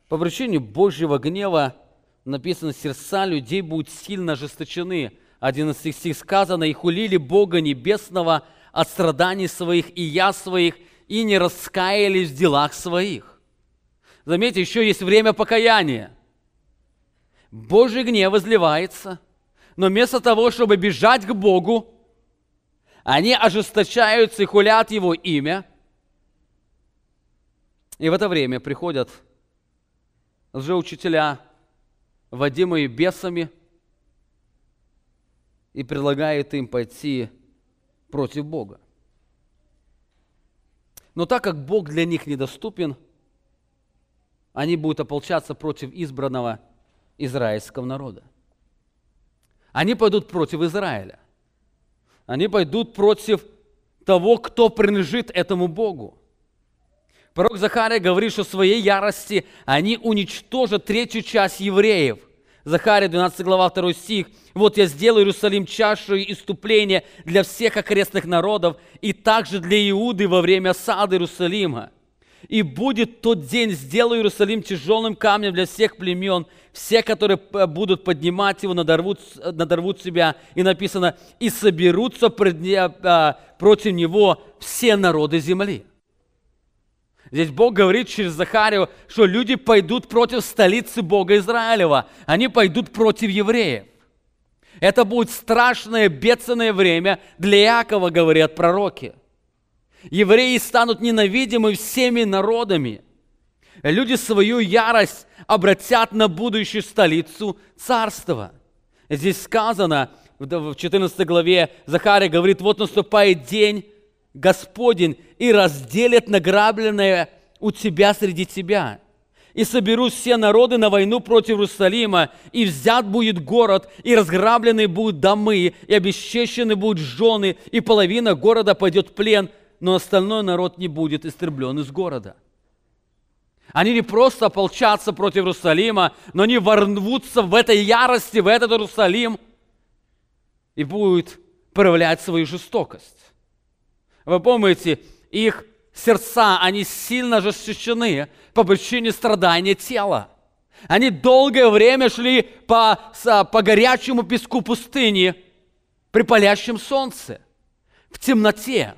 По причине Божьего гнева написано, сердца людей будут сильно ожесточены. 11 стих сказано, и хулили Бога Небесного от страданий своих и я своих, и не раскаялись в делах своих. Заметьте, еще есть время покаяния. Божий гнев возливается, но вместо того, чтобы бежать к Богу, они ожесточаются и хулят Его имя. И в это время приходят лжеучителя, водимые бесами, и предлагает им пойти против Бога. Но так как Бог для них недоступен, они будут ополчаться против избранного израильского народа. Они пойдут против Израиля. Они пойдут против того, кто принадлежит этому Богу. Пророк Захария говорит, что в своей ярости они уничтожат третью часть евреев. Захария, 12 глава, 2 стих. «Вот я сделаю Иерусалим чашей иступления для всех окрестных народов и также для Иуды во время сада Иерусалима. И будет тот день, сделаю Иерусалим тяжелым камнем для всех племен, все, которые будут поднимать его, надорвут, надорвут себя. И написано, и соберутся а, против него все народы земли. Здесь Бог говорит через Захарию, что люди пойдут против столицы Бога Израилева. Они пойдут против евреев. Это будет страшное, бедственное время для Иакова, говорят пророки. Евреи станут ненавидимы всеми народами. Люди свою ярость обратят на будущую столицу царства. Здесь сказано, в 14 главе Захария говорит, вот наступает день Господень и разделит награбленное у тебя среди тебя и соберу все народы на войну против Иерусалима, и взят будет город, и разграблены будут домы, и обесчещены будут жены, и половина города пойдет в плен, но остальной народ не будет истреблен из города. Они не просто ополчатся против Иерусалима, но они ворвутся в этой ярости, в этот Иерусалим, и будут проявлять свою жестокость. Вы помните, их сердца, они сильно ожесточены по причине страдания тела. Они долгое время шли по, по горячему песку пустыни при палящем солнце, в темноте,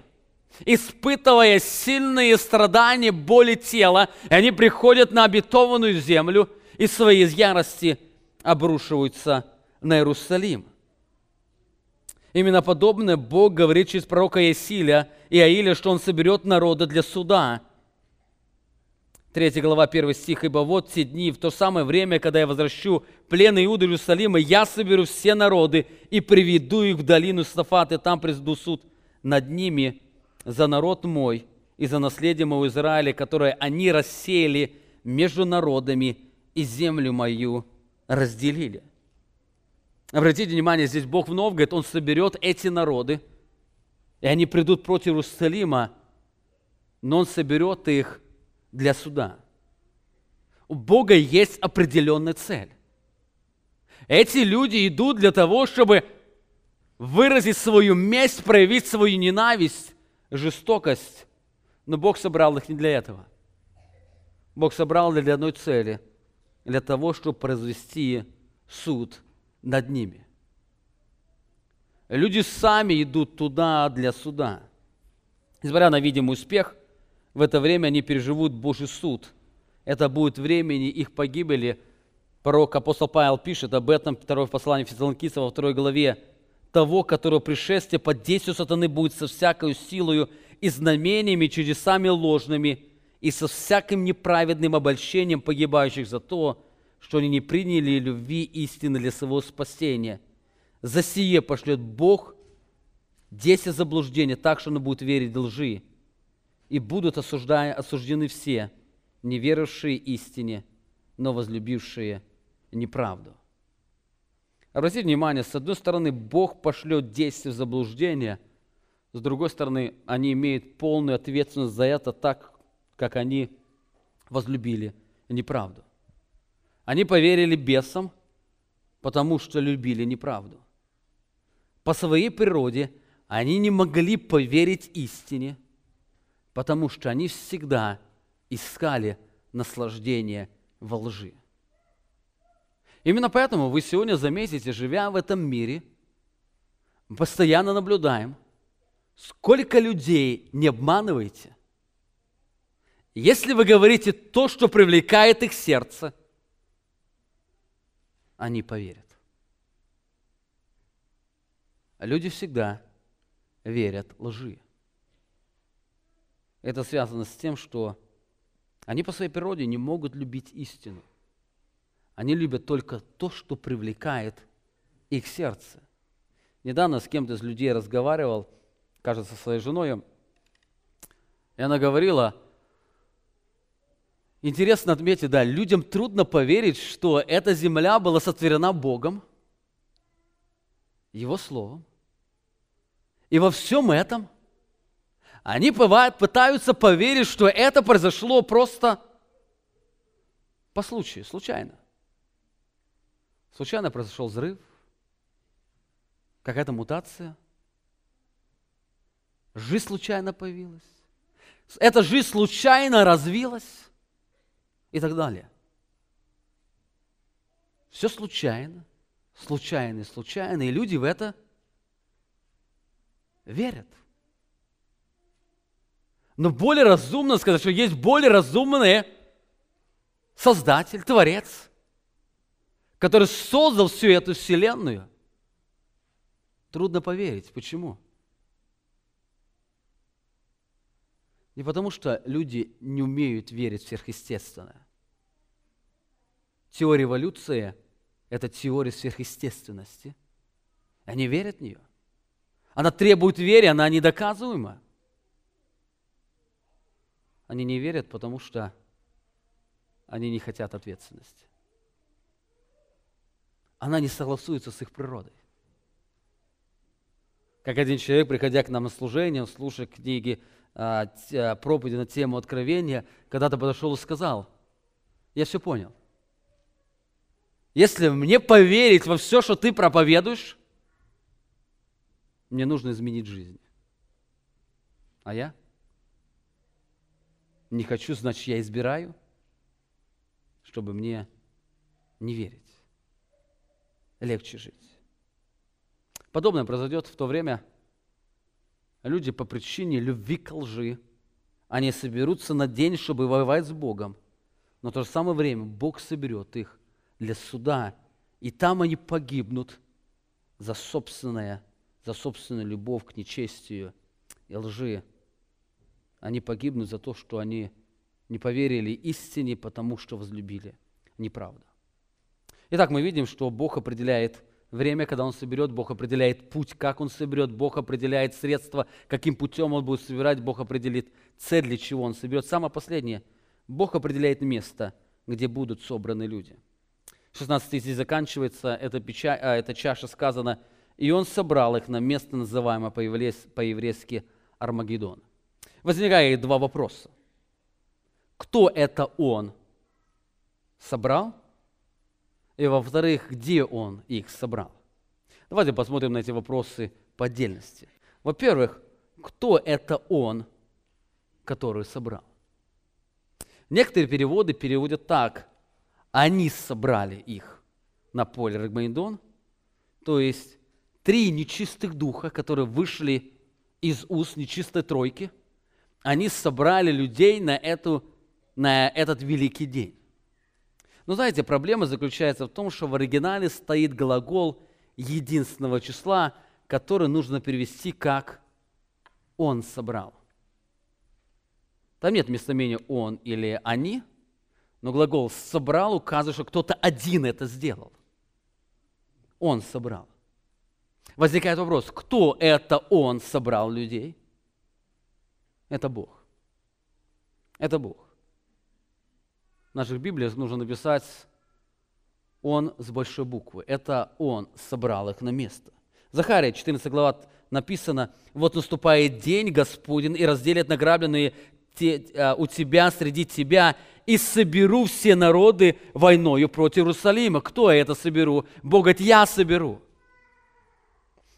испытывая сильные страдания, боли тела, и они приходят на обетованную землю и своей ярости обрушиваются на Иерусалим – Именно подобное Бог говорит через пророка Исилия и Аиля, что Он соберет народа для суда. Третья глава, 1 стих. «Ибо вот те дни, в то самое время, когда я возвращу плен Иуды Иерусалима, я соберу все народы и приведу их в долину Сафат, и там произведу суд над ними за народ мой и за наследие моего Израиля, которое они рассеяли между народами и землю мою разделили». Обратите внимание, здесь Бог вновь говорит, Он соберет эти народы, и они придут против Иерусалима, но Он соберет их для суда. У Бога есть определенная цель. Эти люди идут для того, чтобы выразить свою месть, проявить свою ненависть, жестокость. Но Бог собрал их не для этого. Бог собрал их для одной цели, для того, чтобы произвести суд – над ними. Люди сами идут туда для суда. Несмотря на видимый успех, в это время они переживут Божий суд. Это будет времени их погибели. Пророк апостол Павел пишет об этом, второе послание Фессалоникийцев во второй главе. Того, которого пришествие под действием сатаны будет со всякой силою и знамениями, чудесами ложными, и со всяким неправедным обольщением погибающих за то, что они не приняли любви истины для своего спасения. За сие пошлет Бог десять заблуждений, так что он будет верить лжи. И будут осуждены все, не верившие истине, но возлюбившие неправду. Обратите внимание, с одной стороны, Бог пошлет 10 заблуждения, с другой стороны, они имеют полную ответственность за это так, как они возлюбили неправду. Они поверили бесам, потому что любили неправду. По своей природе они не могли поверить истине, потому что они всегда искали наслаждение во лжи. Именно поэтому вы сегодня заметите, живя в этом мире, мы постоянно наблюдаем, сколько людей не обманываете. Если вы говорите то, что привлекает их сердце – они поверят. Люди всегда верят лжи. Это связано с тем, что они по своей природе не могут любить истину. Они любят только то, что привлекает их сердце. Недавно с кем-то из людей разговаривал, кажется, со своей женой, и она говорила, Интересно отметить, да, людям трудно поверить, что эта земля была сотворена Богом, Его Словом. И во всем этом они пытаются поверить, что это произошло просто по случаю, случайно. Случайно произошел взрыв, какая-то мутация, жизнь случайно появилась. эта жизнь случайно развилась и так далее. Все случайно, случайно и случайно, и люди в это верят. Но более разумно сказать, что есть более разумный Создатель, Творец, который создал всю эту вселенную. Трудно поверить. Почему? Не потому, что люди не умеют верить в сверхъестественное. Теория эволюции – это теория сверхъестественности. Они верят в нее. Она требует веры, она недоказуема. Они не верят, потому что они не хотят ответственности. Она не согласуется с их природой. Как один человек, приходя к нам на служение, он слушая книги, проповеди на тему откровения, когда-то подошел и сказал, я все понял. Если мне поверить во все, что ты проповедуешь, мне нужно изменить жизнь. А я? Не хочу, значит, я избираю, чтобы мне не верить. Легче жить. Подобное произойдет в то время, люди по причине любви к лжи, они соберутся на день, чтобы воевать с Богом. Но в то же самое время Бог соберет их для суда, и там они погибнут за собственное, за собственную любовь к нечестию и лжи они погибнут за то, что они не поверили истине, потому что возлюбили неправду. Итак, мы видим, что Бог определяет время, когда Он соберет, Бог определяет путь, как Он соберет, Бог определяет средства, каким путем Он будет собирать, Бог определит цель, для чего Он соберет. Самое последнее, Бог определяет место, где будут собраны люди. 16 стих заканчивается, эта, печа, а, эта чаша сказана, и Он собрал их на место, называемое по-еврейски Армагеддон возникает два вопроса. Кто это он собрал? И во-вторых, где он их собрал? Давайте посмотрим на эти вопросы по отдельности. Во-первых, кто это он, который собрал? Некоторые переводы переводят так. Они собрали их на поле Рагмаидон, то есть три нечистых духа, которые вышли из уст нечистой тройки – они собрали людей на, эту, на этот великий день. Но знаете, проблема заключается в том, что в оригинале стоит глагол единственного числа, который нужно перевести как «он собрал». Там нет местоимения «он» или «они», но глагол «собрал» указывает, что кто-то один это сделал. Он собрал. Возникает вопрос, кто это он собрал людей? Это Бог. Это Бог. Наших Библиях нужно написать Он с большой буквы. Это Он собрал их на место. Захария, 14 глава, написано, «Вот наступает день Господень, и разделят награбленные те, а, у тебя среди тебя, и соберу все народы войною против Иерусалима». Кто я это соберу? Бог говорит, я соберу.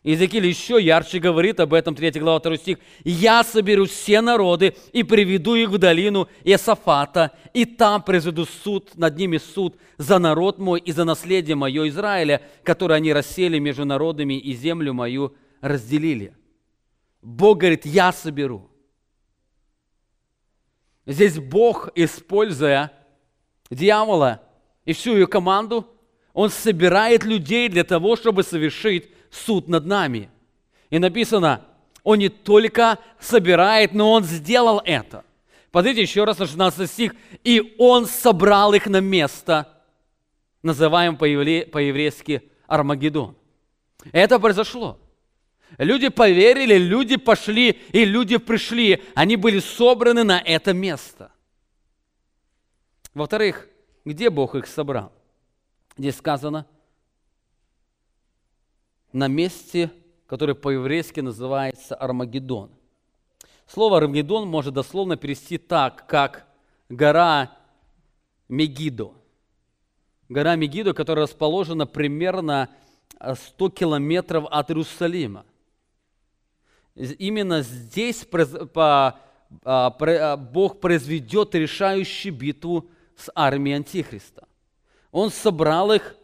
Иезекииль еще ярче говорит об этом, 3 глава, 2 стих. «Я соберу все народы и приведу их в долину Иосафата, и там произведу суд, над ними суд за народ мой и за наследие мое Израиля, которое они рассели между народами и землю мою разделили». Бог говорит, я соберу. Здесь Бог, используя дьявола и всю ее команду, он собирает людей для того, чтобы совершить суд над нами. И написано, он не только собирает, но он сделал это. Посмотрите еще раз на 16 стих. И он собрал их на место, называем по-еврейски Армагеддон. Это произошло. Люди поверили, люди пошли, и люди пришли. Они были собраны на это место. Во-вторых, где Бог их собрал? Здесь сказано – на месте, которое по-еврейски называется Армагеддон. Слово Армагеддон может дословно перевести так, как гора Мегидо. Гора Мегидо, которая расположена примерно 100 километров от Иерусалима. Именно здесь а, а, Бог произведет решающую битву с армией Антихриста. Он собрал их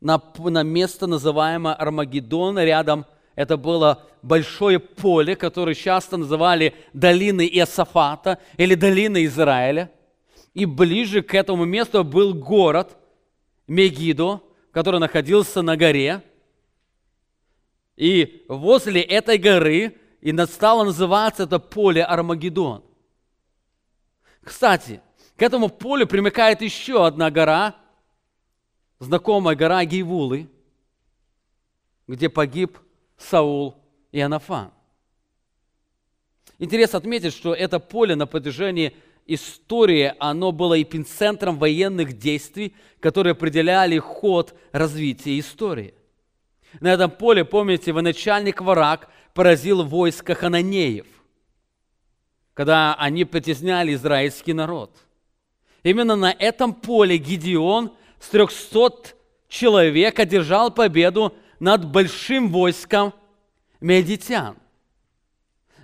на, на место, называемое Армагеддон, рядом это было большое поле, которое часто называли долиной Иосафата или долиной Израиля. И ближе к этому месту был город Мегидо, который находился на горе. И возле этой горы и стало называться это поле Армагеддон. Кстати, к этому полю примыкает еще одна гора, знакомая гора Гейвулы, где погиб Саул и Анафан. Интересно отметить, что это поле на протяжении истории, оно было эпицентром военных действий, которые определяли ход развития истории. На этом поле, помните, военачальник Варак поразил войско хананеев, когда они притесняли израильский народ. Именно на этом поле Гедеон с 300 человек одержал победу над большим войском медитян.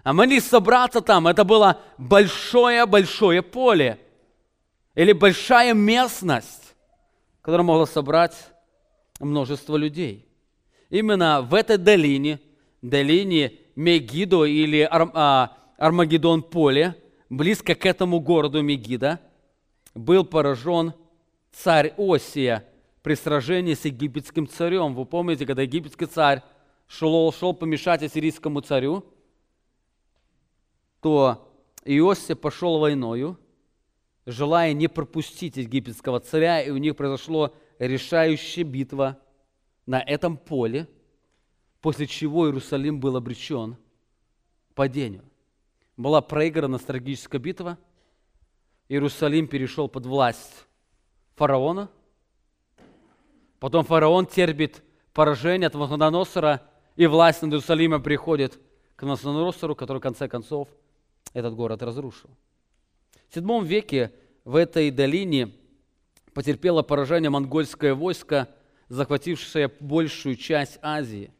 А могли собраться там, это было большое-большое поле или большая местность, которая могла собрать множество людей. Именно в этой долине, долине Мегидо или Ар, а, Армагеддон поле, близко к этому городу Мегида, был поражен царь Осия при сражении с египетским царем. Вы помните, когда египетский царь шел, шел помешать ассирийскому царю, то Иосия пошел войною, желая не пропустить египетского царя, и у них произошла решающая битва на этом поле, после чего Иерусалим был обречен падению. Была проиграна стратегическая битва, Иерусалим перешел под власть фараона, потом фараон терпит поражение от Навуходоносора, и власть над Иерусалимом приходит к Навуходоносору, который в конце концов этот город разрушил. В VII веке в этой долине потерпело поражение монгольское войско, захватившее большую часть Азии.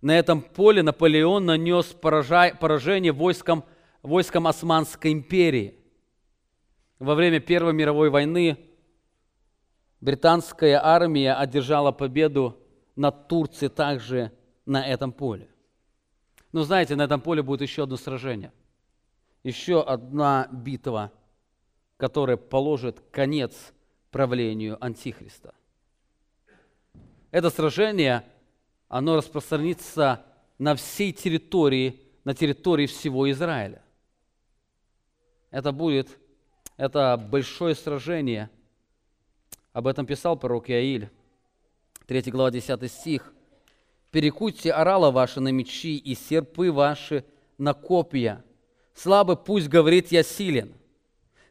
На этом поле Наполеон нанес поражение войскам, войскам Османской империи. Во время Первой мировой войны британская армия одержала победу над Турцией также на этом поле. Но знаете, на этом поле будет еще одно сражение еще одна битва, которая положит конец правлению Антихриста. Это сражение, оно распространится на всей территории, на территории всего Израиля. Это будет, это большое сражение. Об этом писал пророк Иаиль, 3 глава, 10 стих. «Перекуйте орала ваши на мечи и серпы ваши на копья, слабый пусть говорит, я силен.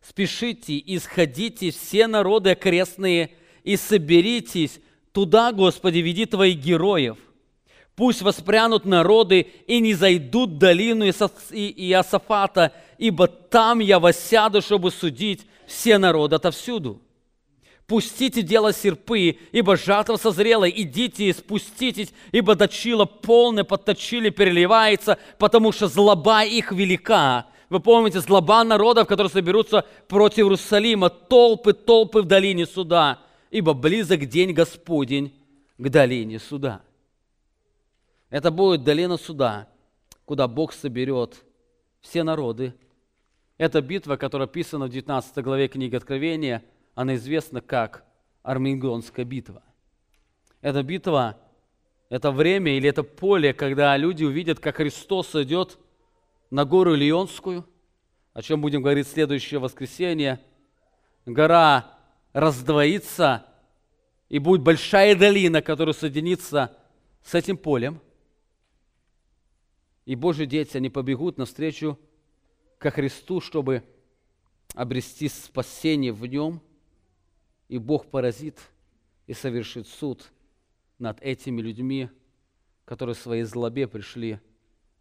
Спешите, исходите все народы окрестные и соберитесь туда, Господи, веди Твоих героев. Пусть воспрянут народы и не зайдут в долину Иосафата, ибо там я воссяду, чтобы судить все народы отовсюду. Пустите дело серпы, ибо жатва созрела, идите и спуститесь, ибо дочила полное, подточили, переливается, потому что злоба их велика. Вы помните, злоба народов, которые соберутся против Иерусалима, толпы, толпы в долине суда, ибо близок день Господень к долине суда. Это будет долина суда, куда Бог соберет все народы. Это битва, которая описана в 19 главе книги Откровения – она известна как Армингонская битва. Эта битва – это время или это поле, когда люди увидят, как Христос идет на гору Лионскую, о чем будем говорить в следующее воскресенье. Гора раздвоится, и будет большая долина, которая соединится с этим полем. И Божьи дети, они побегут навстречу ко Христу, чтобы обрести спасение в Нем – и Бог поразит и совершит суд над этими людьми, которые в своей злобе пришли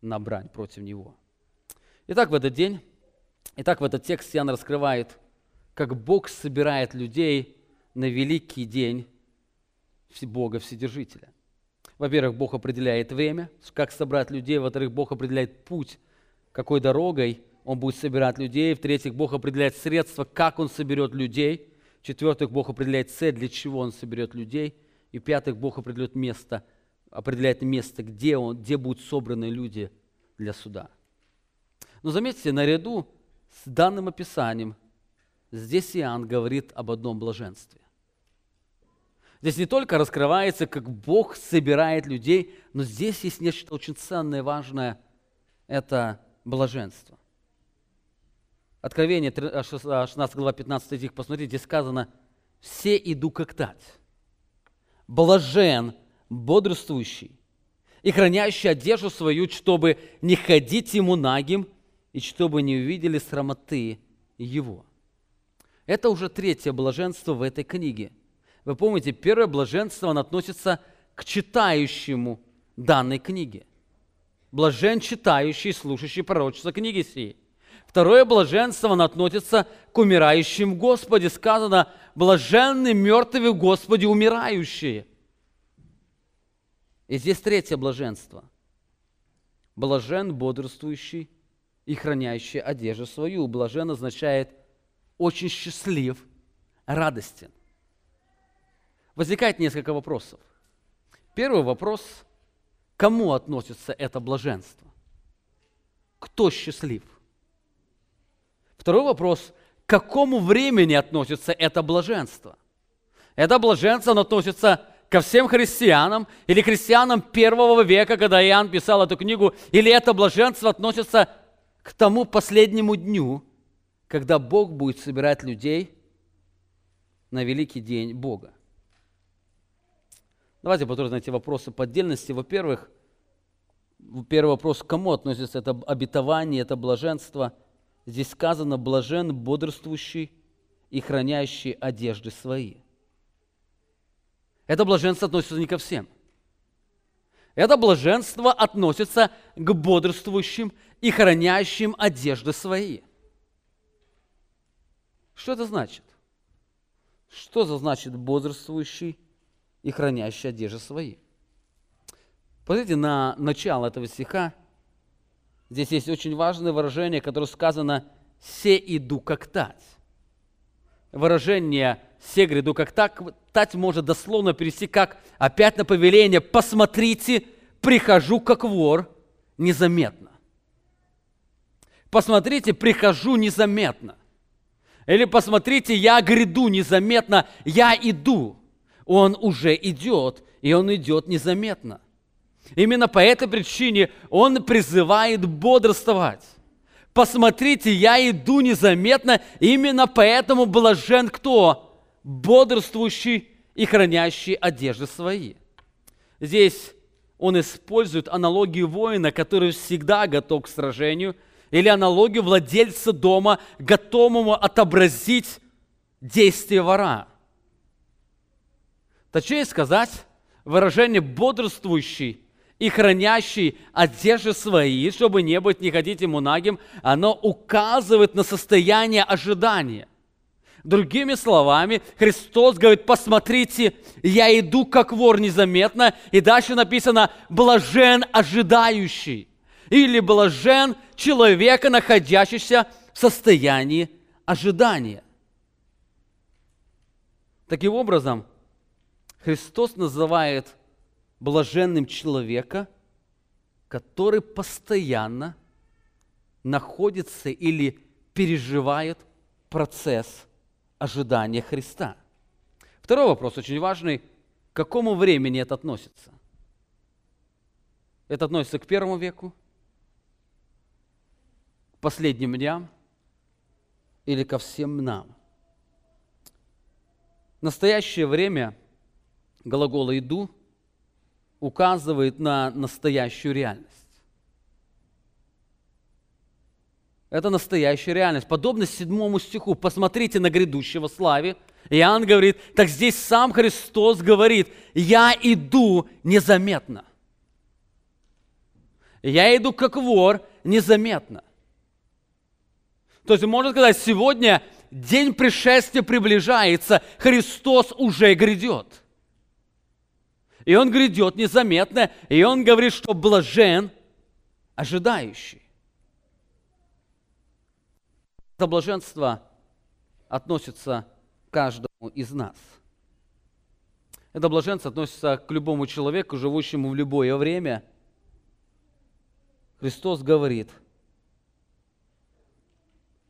на брань против Него. Итак, в этот день, итак, в этот текст Иоанн раскрывает, как Бог собирает людей на великий день Бога Вседержителя. Во-первых, Бог определяет время, как собрать людей. Во-вторых, Бог определяет путь, какой дорогой Он будет собирать людей. В-третьих, Бог определяет средства, как Он соберет людей. В-четвертых, Бог определяет цель, для чего Он соберет людей. И в-пятых, Бог определяет место, определяет место, где, он, где будут собраны люди для суда. Но заметьте, наряду с данным описанием здесь Иоанн говорит об одном блаженстве. Здесь не только раскрывается, как Бог собирает людей, но здесь есть нечто очень ценное, важное – это блаженство. Откровение 16 глава 15 стих, посмотрите, здесь сказано «Все иду как тать, блажен, бодрствующий и хранящий одежду свою, чтобы не ходить ему нагим, и чтобы не увидели срамоты его». Это уже третье блаженство в этой книге – вы помните, первое блаженство, оно относится к читающему данной книги. Блажен читающий, слушающий пророчество книги сии. Второе блаженство, оно относится к умирающим Господе. Сказано, блаженны мертвые в Господе умирающие. И здесь третье блаженство. Блажен бодрствующий и хранящий одежду свою. Блажен означает очень счастлив, радостен возникает несколько вопросов. Первый вопрос, кому относится это блаженство? Кто счастлив? Второй вопрос, к какому времени относится это блаженство? Это блаженство оно относится ко всем христианам или христианам первого века, когда Иоанн писал эту книгу, или это блаженство относится к тому последнему дню, когда Бог будет собирать людей на великий день Бога. Давайте на эти вопросы по отдельности. Во-первых, первый вопрос, к кому относится это обетование, это блаженство? Здесь сказано, блажен бодрствующий и хранящий одежды свои. Это блаженство относится не ко всем. Это блаженство относится к бодрствующим и хранящим одежды свои. Что это значит? Что за значит бодрствующий и хранящий одежды свои. Посмотрите на начало этого стиха. Здесь есть очень важное выражение, которое сказано «се иду как тать». Выражение «се гряду как так» тать может дословно перевести как опять на повеление «посмотрите, прихожу как вор незаметно». Посмотрите, прихожу незаметно. Или посмотрите, я гряду незаметно, я иду он уже идет, и он идет незаметно. Именно по этой причине он призывает бодрствовать. Посмотрите, я иду незаметно, именно поэтому блажен кто? Бодрствующий и хранящий одежды свои. Здесь он использует аналогию воина, который всегда готов к сражению, или аналогию владельца дома, готовому отобразить действие вора – Точнее сказать, выражение бодрствующий и хранящий одежды свои, чтобы не быть не ходить ему нагим, оно указывает на состояние ожидания. Другими словами, Христос говорит, посмотрите, я иду как вор незаметно, и дальше написано, блажен ожидающий, или блажен человека, находящийся в состоянии ожидания. Таким образом, Христос называет блаженным человека, который постоянно находится или переживает процесс ожидания Христа. Второй вопрос очень важный. К какому времени это относится? Это относится к первому веку, к последним дням или ко всем нам? В настоящее время – глагола «иду» указывает на настоящую реальность. Это настоящая реальность. Подобно седьмому стиху. Посмотрите на грядущего славе. Иоанн говорит, так здесь сам Христос говорит, я иду незаметно. Я иду как вор незаметно. То есть можно сказать, сегодня день пришествия приближается, Христос уже грядет и он грядет незаметно, и он говорит, что блажен ожидающий. Это блаженство относится к каждому из нас. Это блаженство относится к любому человеку, живущему в любое время. Христос говорит,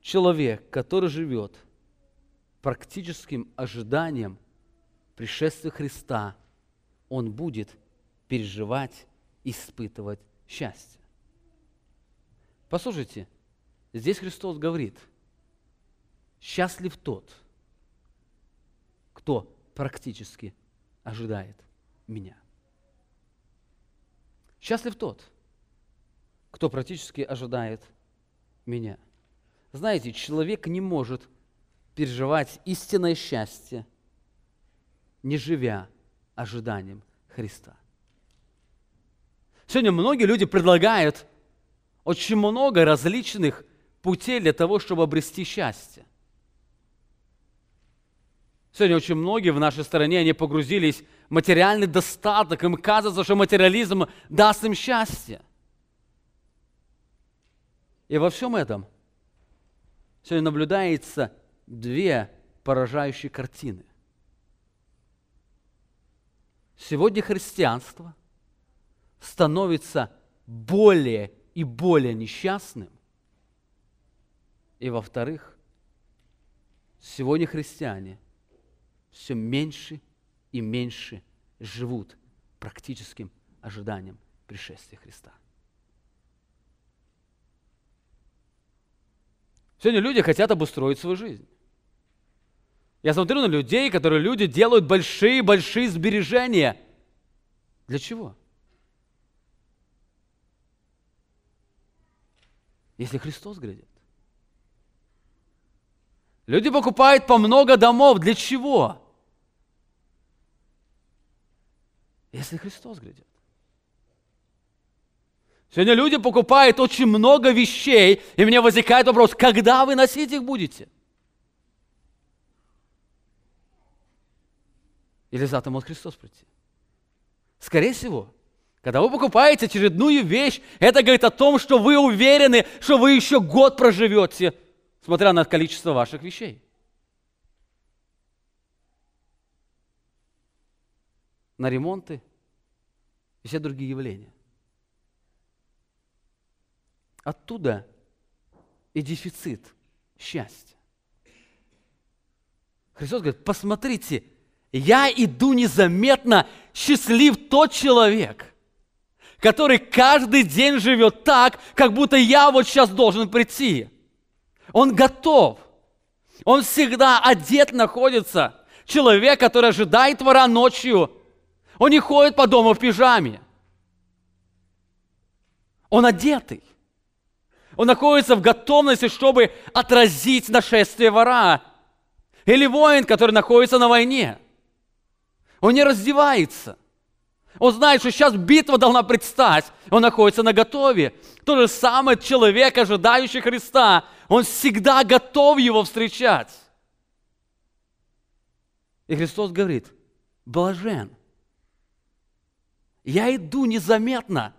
человек, который живет практическим ожиданием пришествия Христа, он будет переживать, испытывать счастье. Послушайте, здесь Христос говорит – Счастлив тот, кто практически ожидает меня. Счастлив тот, кто практически ожидает меня. Знаете, человек не может переживать истинное счастье, не живя ожиданием Христа. Сегодня многие люди предлагают очень много различных путей для того, чтобы обрести счастье. Сегодня очень многие в нашей стране, они погрузились в материальный достаток. Им кажется, что материализм даст им счастье. И во всем этом сегодня наблюдается две поражающие картины. Сегодня христианство становится более и более несчастным. И во-вторых, сегодня христиане – все меньше и меньше живут практическим ожиданием пришествия Христа. Сегодня люди хотят обустроить свою жизнь. Я смотрю на людей, которые люди делают большие-большие сбережения. Для чего? Если Христос грядет. Люди покупают по много домов. Для чего? если Христос грядет. Сегодня люди покупают очень много вещей, и мне возникает вопрос, когда вы носить их будете? Или завтра может Христос прийти? Скорее всего, когда вы покупаете очередную вещь, это говорит о том, что вы уверены, что вы еще год проживете, смотря на количество ваших вещей. На ремонты, и все другие явления. Оттуда и дефицит счастья. Христос говорит, посмотрите, я иду незаметно, счастлив тот человек, который каждый день живет так, как будто я вот сейчас должен прийти. Он готов. Он всегда одет находится. Человек, который ожидает вора ночью, он не ходит по дому в пижаме. Он одетый. Он находится в готовности, чтобы отразить нашествие вора. Или воин, который находится на войне. Он не раздевается. Он знает, что сейчас битва должна предстать. Он находится на готове. То же самое человек, ожидающий Христа. Он всегда готов его встречать. И Христос говорит, блажен я иду незаметно.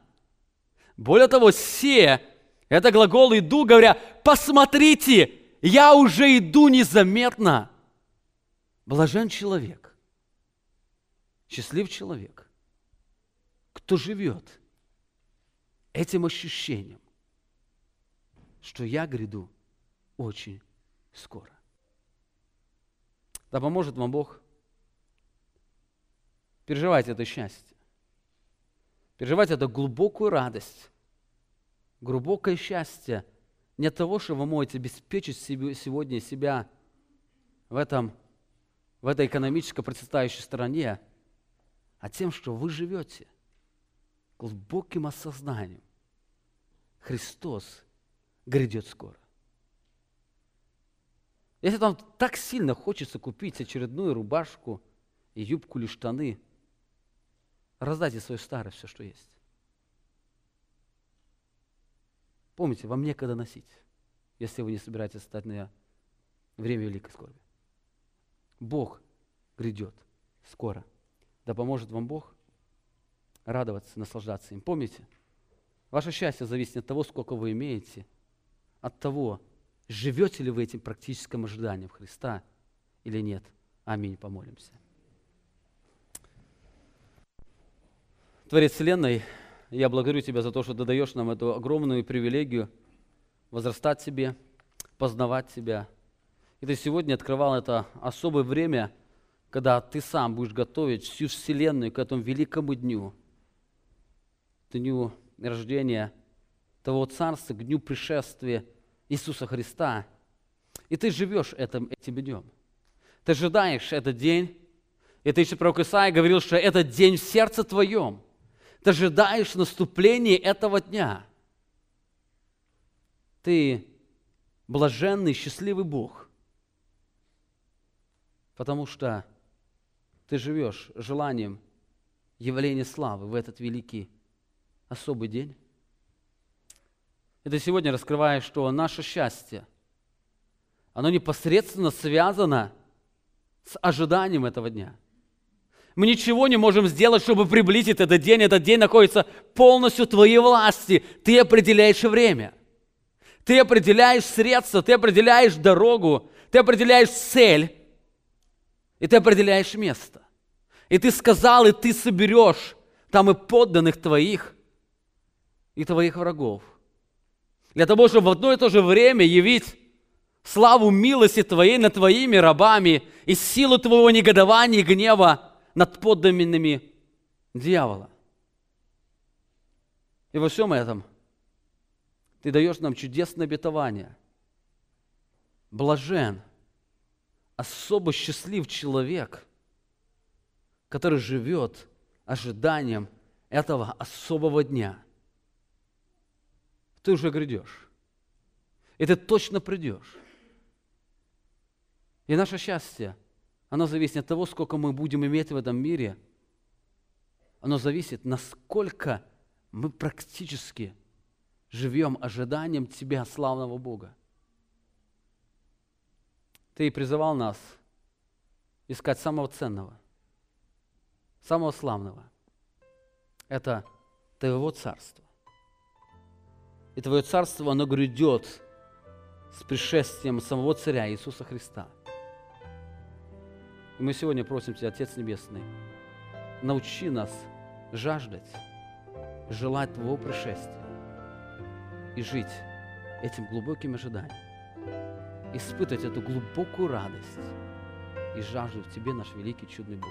Более того, се – это глагол «иду», говоря, посмотрите, я уже иду незаметно. Блажен человек, счастлив человек, кто живет этим ощущением, что я гряду очень скоро. Да поможет вам Бог. Переживайте это счастье переживать это глубокую радость, глубокое счастье не от того, что вы можете обеспечить себе, сегодня себя в, этом, в этой экономически процветающей стране, а тем, что вы живете глубоким осознанием. Христос грядет скоро. Если вам так сильно хочется купить очередную рубашку и юбку или штаны – Раздайте свое старое все, что есть. Помните, вам некогда носить, если вы не собираетесь стать на время великой скорби. Бог грядет скоро. Да поможет вам Бог радоваться, наслаждаться им. Помните, ваше счастье зависит от того, сколько вы имеете, от того, Живете ли вы этим практическим ожиданием Христа или нет? Аминь. Помолимся. Творец Вселенной, я благодарю Тебя за то, что ты даешь нам эту огромную привилегию возрастать себе, познавать Тебя. И Ты сегодня открывал это особое время, когда Ты сам будешь готовить всю Вселенную к этому великому дню, дню рождения того Царства, к дню пришествия Иисуса Христа. И Ты живешь этим, этим днем. Ты ожидаешь этот день, и ты еще пророк Исаия говорил, что этот день в сердце твоем. Ты ожидаешь наступления этого дня. Ты блаженный, счастливый Бог, потому что ты живешь желанием явления славы в этот великий особый день. И ты сегодня раскрываешь, что наше счастье, оно непосредственно связано с ожиданием этого дня. Мы ничего не можем сделать, чтобы приблизить этот день. Этот день находится полностью в твоей власти. Ты определяешь время. Ты определяешь средства, ты определяешь дорогу, ты определяешь цель, и ты определяешь место. И ты сказал, и ты соберешь там и подданных твоих, и твоих врагов. Для того, чтобы в одно и то же время явить славу милости Твоей над Твоими рабами и силу Твоего негодования и гнева над подданными дьявола. И во всем этом Ты даешь нам чудесное обетование. Блажен, особо счастлив человек, который живет ожиданием этого особого дня. Ты уже грядешь. И ты точно придешь. И наше счастье, оно зависит от того, сколько мы будем иметь в этом мире. Оно зависит, насколько мы практически живем ожиданием Тебя, славного Бога. Ты призывал нас искать самого ценного, самого славного. Это Твоего Царства. И Твое Царство, оно грядет с пришествием самого Царя Иисуса Христа – и мы сегодня просим Тебя, Отец Небесный, научи нас жаждать, желать Твоего пришествия и жить этим глубоким ожиданием, испытывать эту глубокую радость и жажду в Тебе, наш великий чудный Бог.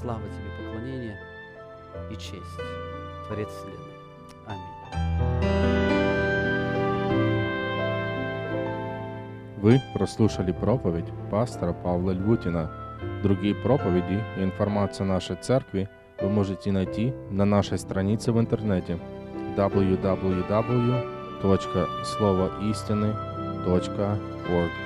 Слава Тебе, поклонение и честь, Творец Вселенной. Аминь. Вы прослушали проповедь пастора Павла Львутина – Другие проповеди и информацию о нашей церкви вы можете найти на нашей странице в интернете deutschka.org